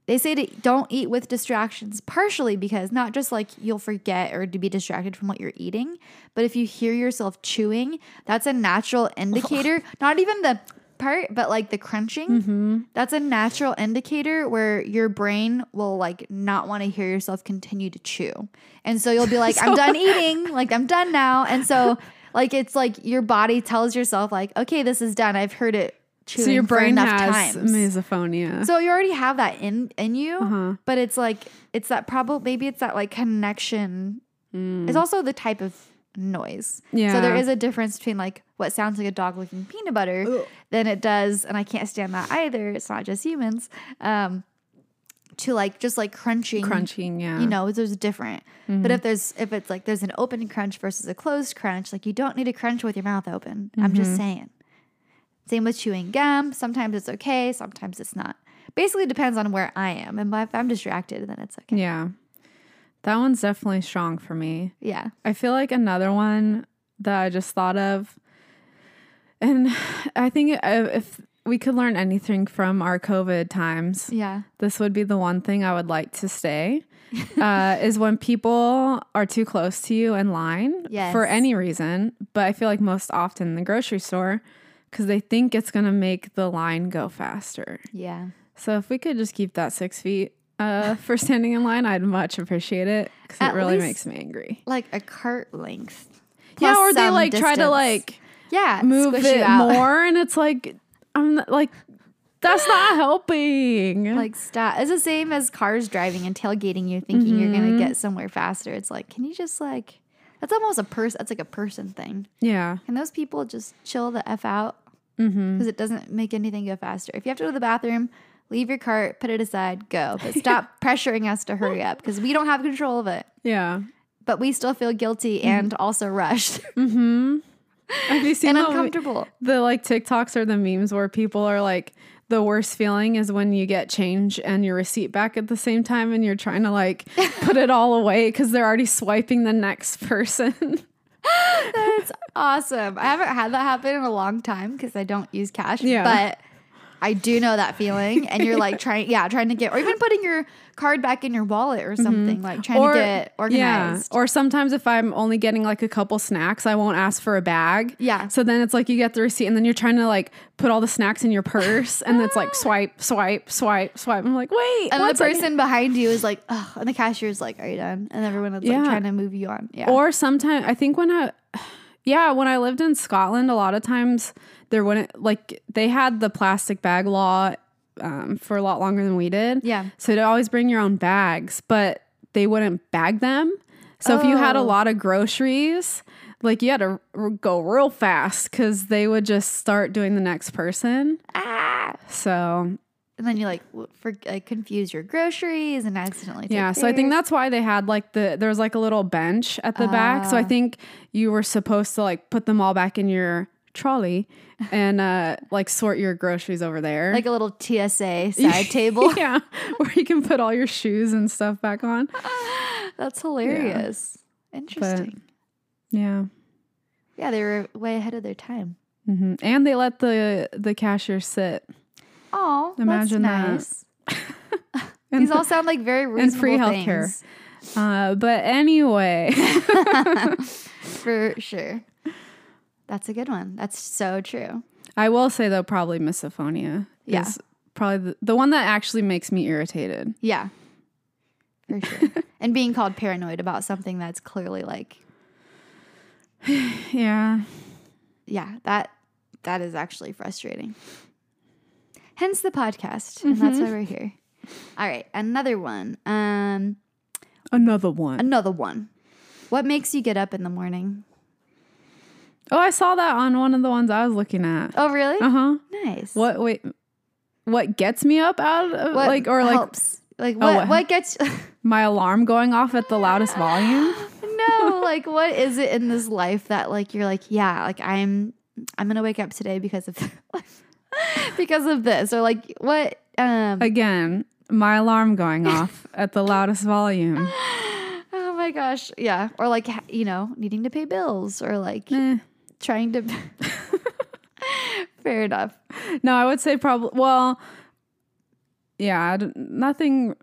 they say to don't eat with distractions, partially because not just like you'll forget or to be distracted from what you're eating, but if you hear yourself chewing, that's a natural indicator. not even the part, but like the crunching. Mm-hmm. That's a natural indicator where your brain will like not want to hear yourself continue to chew. And so you'll be like, I'm done eating, like I'm done now. And so like it's like your body tells yourself like, okay, this is done. I've heard it chewing So your for brain enough has times. misophonia. So you already have that in in you, Uh-huh. but it's like it's that probably maybe it's that like connection. It's also the type of noise. Yeah. So there Mm. Yeah. is a difference between like what sounds like a dog licking peanut butter than it does, and I can't stand that either. It's not just humans. Um, to like just like crunching, Crunching, yeah. You know, there's different. But if there's if it's like there's an open crunch versus a closed crunch, like you don't need to crunch with your mouth open. I'm just saying. Same with chewing gum. Sometimes it's okay, sometimes it's not. Basically depends on where I am. And if I'm distracted, then it's okay. Yeah. That one's definitely strong for me. Yeah. I feel like another one that I just thought of, and I think uh, if we could learn anything from our COVID times, Yeah. this would be the one thing I would like to stay. uh, is when people are too close to you in line for any reason, but I feel like most often in the grocery store because they think it's gonna make the line go faster. Yeah. So if we could just keep that six feet uh, for standing in line, I'd much appreciate it because it really makes me angry. Like a cart length. yeah, or they like try to like yeah move it more, and it's like I'm not, like that's not helping. Like stop. It's the same as cars driving and tailgating you, thinking you're Mm-hmm. gonna get somewhere faster. It's like, can you just like? That's almost a person. That's like a person thing. yeah, Can those people just chill the f out? Mm-hmm. Because it doesn't make anything go faster. If you have to go to the bathroom, leave your cart, put it aside, go. But stop pressuring us to hurry up because we don't have control of it. Yeah. But we still feel guilty and also rushed Mm-hmm. Have you seen and the, uncomfortable. the like TikToks or the memes where people are like, the worst feeling is when you get change and your receipt back at the same time and you're trying to like put it all away because they're already swiping the next person. That's awesome. I haven't had that happen in a long time because I don't use cash. Yeah. But I do know that feeling. And you're like trying, yeah, trying to get, or even putting your card back in your wallet or mm-hmm. something, like trying to get organized. Yeah. Or sometimes if I'm only getting like a couple snacks, I won't ask for a bag. Yeah. So then it's like you get the receipt and then you're trying to like put all the snacks in your purse and it's like swipe, swipe, swipe, swipe. I'm like, wait. And the second. person behind you is like, oh, and the cashier's like, are you done? And everyone is like Yeah. trying to move you on. Yeah. Or sometimes I think when I, yeah, when I lived in Scotland, a lot of times there wouldn't like they had the plastic bag law um, for a lot longer than we did. Yeah. So to always bring your own bags, but they wouldn't bag them. So if you had a Oh. lot of groceries, like you had to r- go real fast because they would just start doing the next person. ah. So And then you like, for, like confuse your groceries and accidentally take Yeah, so I think that's why they had like the there was like a little bench at the back. So I Ah. think you were supposed to like put them all back in your trolley and uh like sort your groceries over there. like a little TSA side table. yeah, where you can put all your shoes and stuff back on. That's hilarious. Interesting. Yeah. yeah, they were way ahead of their time. hmm And they let the the cashier sit. Oh, Imagine that. that's nice. And, These all sound like very reasonable free healthcare. things. uh, but anyway, For sure. That's a good one. That's so true. I will say though, probably misophonia Yeah. is probably the, the one that actually makes me irritated. Yeah. For sure. and being called paranoid about something that's clearly like, Yeah. yeah, that that is actually frustrating. Hence the podcast. And that's why we're here. All right, another one. Um Another one. another one. What makes you get up in the morning? Oh, I saw that on one of the ones I was looking at. Oh, really? Uh huh. Nice. What? Wait. What gets me up out of What like or like helps? Like what? what- what gets? my alarm going off at the loudest volume? no, like what is it in this life that like you're like yeah, like I'm I'm gonna wake up today because of because of this or like what? Um. Again, my alarm going off at the loudest volume. oh my gosh, yeah. Or like you know needing to pay bills or like Eh. trying to. Fair enough. No, I would say probably. Well, yeah, nothing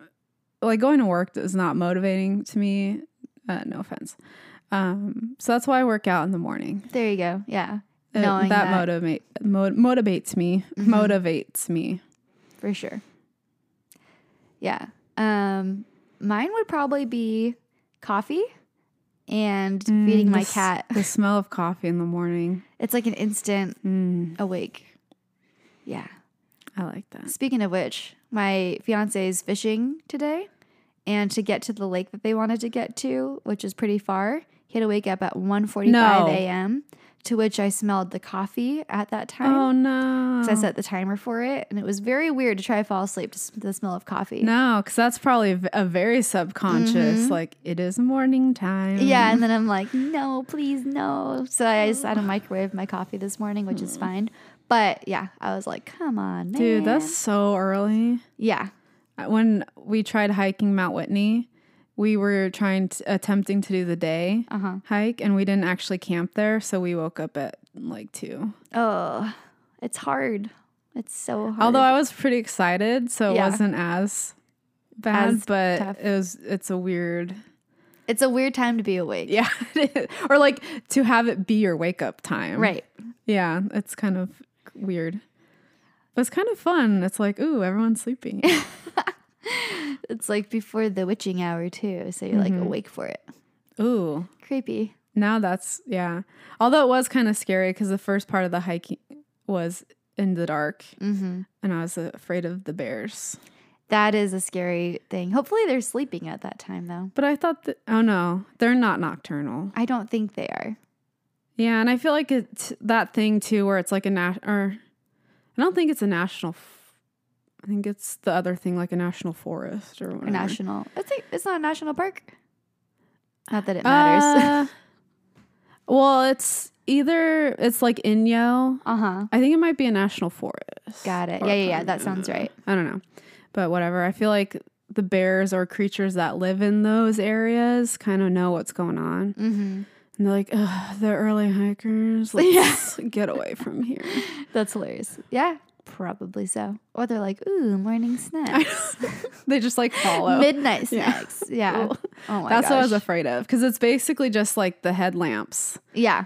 like going to work is not motivating to me. Uh, no offense. Um, so that's why I work out in the morning. There you go. Yeah. That, that- motivate mo- motivates me. Motivates me. for sure. Yeah. Um, mine would probably be coffee and feeding my Mm, The s- cat. The smell of coffee in the morning. It's like an instant Mm, awake. Yeah. I like that. Speaking of which, my fiance is fishing today, and to get to the lake that they wanted to get to, which is pretty far, he had to wake up at 1.45 No. a.m., to which I smelled the coffee at that time. Oh no! 'cause I set the timer for it, and it was very weird to try to fall asleep to the smell of coffee. No, because that's probably a very subconscious. Like it is morning time. Mm-hmm. Yeah, and then I'm like, no, please, no. So I just had to microwave my coffee this morning, which is fine. But yeah, I was like, come on, man. dude, that's so early. yeah, When we tried hiking Mount Whitney, we were trying to, attempting to do the day uh huh. hike, and we didn't actually camp there, so we woke up at like two. Oh, it's hard. It's so hard. Although I was pretty excited, so it Yeah. wasn't as bad, As but tough. it was. It's a weird. it's a weird time to be awake. Yeah, or like to have it be your wake up time. Right. Yeah, it's kind of weird. But it's kind of fun. It's like, ooh, everyone's sleeping. It's like before the witching hour too, so you're like awake for it. ooh. Creepy. Now that's yeah. Although it was kind of scary because the first part of the hiking was in the dark, Mm-hmm. and I was afraid of the bears. That is a scary thing. Hopefully they're sleeping at that time though. But I thought that oh no, they're not nocturnal. I don't think they are. Yeah, and I feel like it's that thing too, where it's like a nat or I don't think it's a national. I think it's the other thing, like a national forest or whatever. national. It's like, it's not a national park. Not that it matters. Uh, well, it's either it's like Inyo. Uh huh. I think it might be a national forest. Got it. Yeah, yeah, yeah. That sounds right. I don't know, but whatever. I feel like the bears or creatures that live in those areas kind of know what's going on, Mm-hmm. and they're like, Ugh, "The early hikers, let's get away from here." That's hilarious. Yeah, probably so. Or they're like, ooh, morning snacks, they just like follow. midnight snacks. Yeah. Ugh. Oh my That's what I was afraid of because it's basically just like the headlamps. Yeah.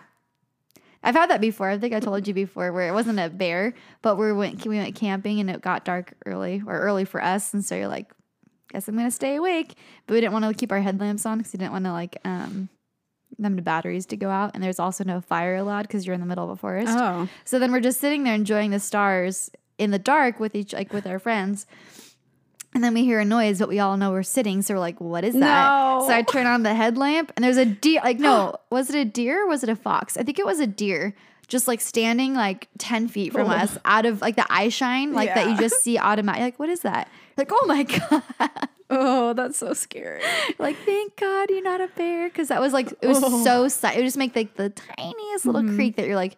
I've had that before. I think I told you before where it wasn't a bear, but we went we went camping and it got dark early or early for us, and so you're like, guess I'm gonna stay awake. But we didn't want to keep our headlamps on because we didn't want to like um them to batteries to go out, and there's also no fire allowed because you're in the middle of a forest. Oh, So then we're just sitting there enjoying the stars in the dark with each like with our friends. And then we hear a noise, but we all know we're sitting. So we're like, what is that? No. So I turn on the headlamp and there's a deer. Like, no, was it a deer or was it a fox? I think it was a deer just like standing like 10 feet from Oh. us out of like the eye shine, like that you just see automatic. Like, what is that? Like, oh my God. Oh, that's so scary. like, thank God you're not a bear. Cause that was like, it was Oh. so, it would just make like the tiniest little Mm-hmm. creak that you're like,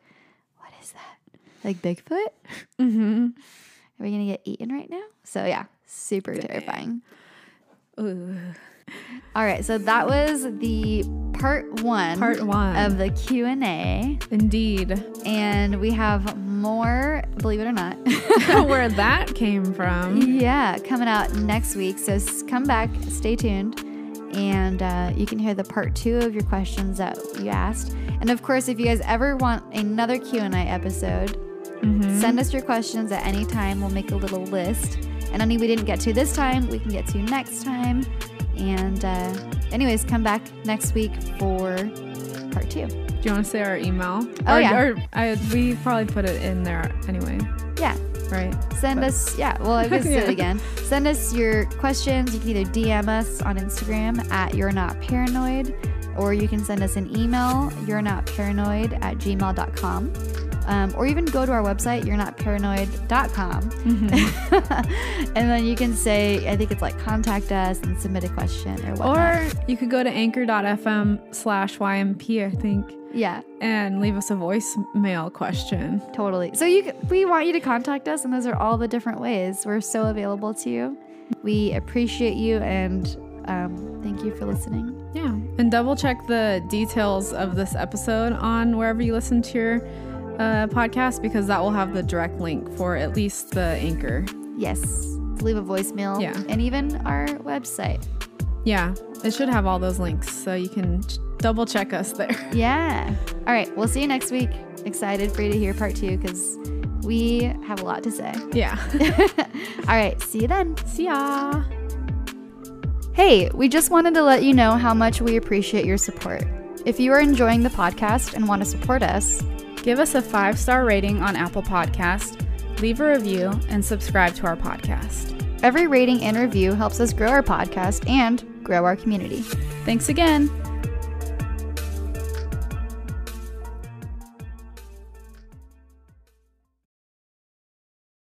what is that? Like Bigfoot? Mm-hmm. Are we gonna get eaten right now? So yeah, super terrifying. All right, so that was the part one, Part one. of the Q and A, Indeed. and we have more. Believe it or not, Where that came from. yeah, coming out next week. So come back, stay tuned, and uh, you can hear the part two of your questions that you asked. And of course, if you guys ever want another Q and A episode, Send us your questions at any time. We'll make a little list. And any we didn't get to this time, we can get to next time. And uh, anyways, come back next week for part two. Do you want to say our email? Oh, or, yeah. Or I, we probably put it in there anyway, Yeah, right? send But- us. Yeah, well, I guess do it Yeah. again. Send us your questions. You can either DM us on Instagram at You're Not Paranoid, or you can send us an email, You're Not Paranoid at gmail.com. Um, or even go to our website, you're not paranoid.com. Mm-hmm. and then you can say, I think it's like contact us and submit a question or whatnot. Or you could go to anchor.fm slash YNP, I think, yeah, and leave us a voicemail question. totally. So you, we want you to contact us, and those are all the different ways. We're so available to you. We appreciate you, and um, thank you for listening. Yeah. And double check the details of this episode on wherever you listen to your uh, podcast because that will have the direct link for at least the anchor. Yes, leave a voicemail. Yeah. and even our website. Yeah. It should have all those links so you can double check us there. Yeah. All right, we'll see you next week. Excited for you to hear part two because we have a lot to say. Yeah. All right, see you then. See ya. Hey, we just wanted to let you know how much we appreciate your support. If you are enjoying the podcast and want to support us, Give us a five star rating on Apple Podcast, leave a review, and subscribe to our podcast. every rating and review helps us grow our podcast and grow our community. Thanks again.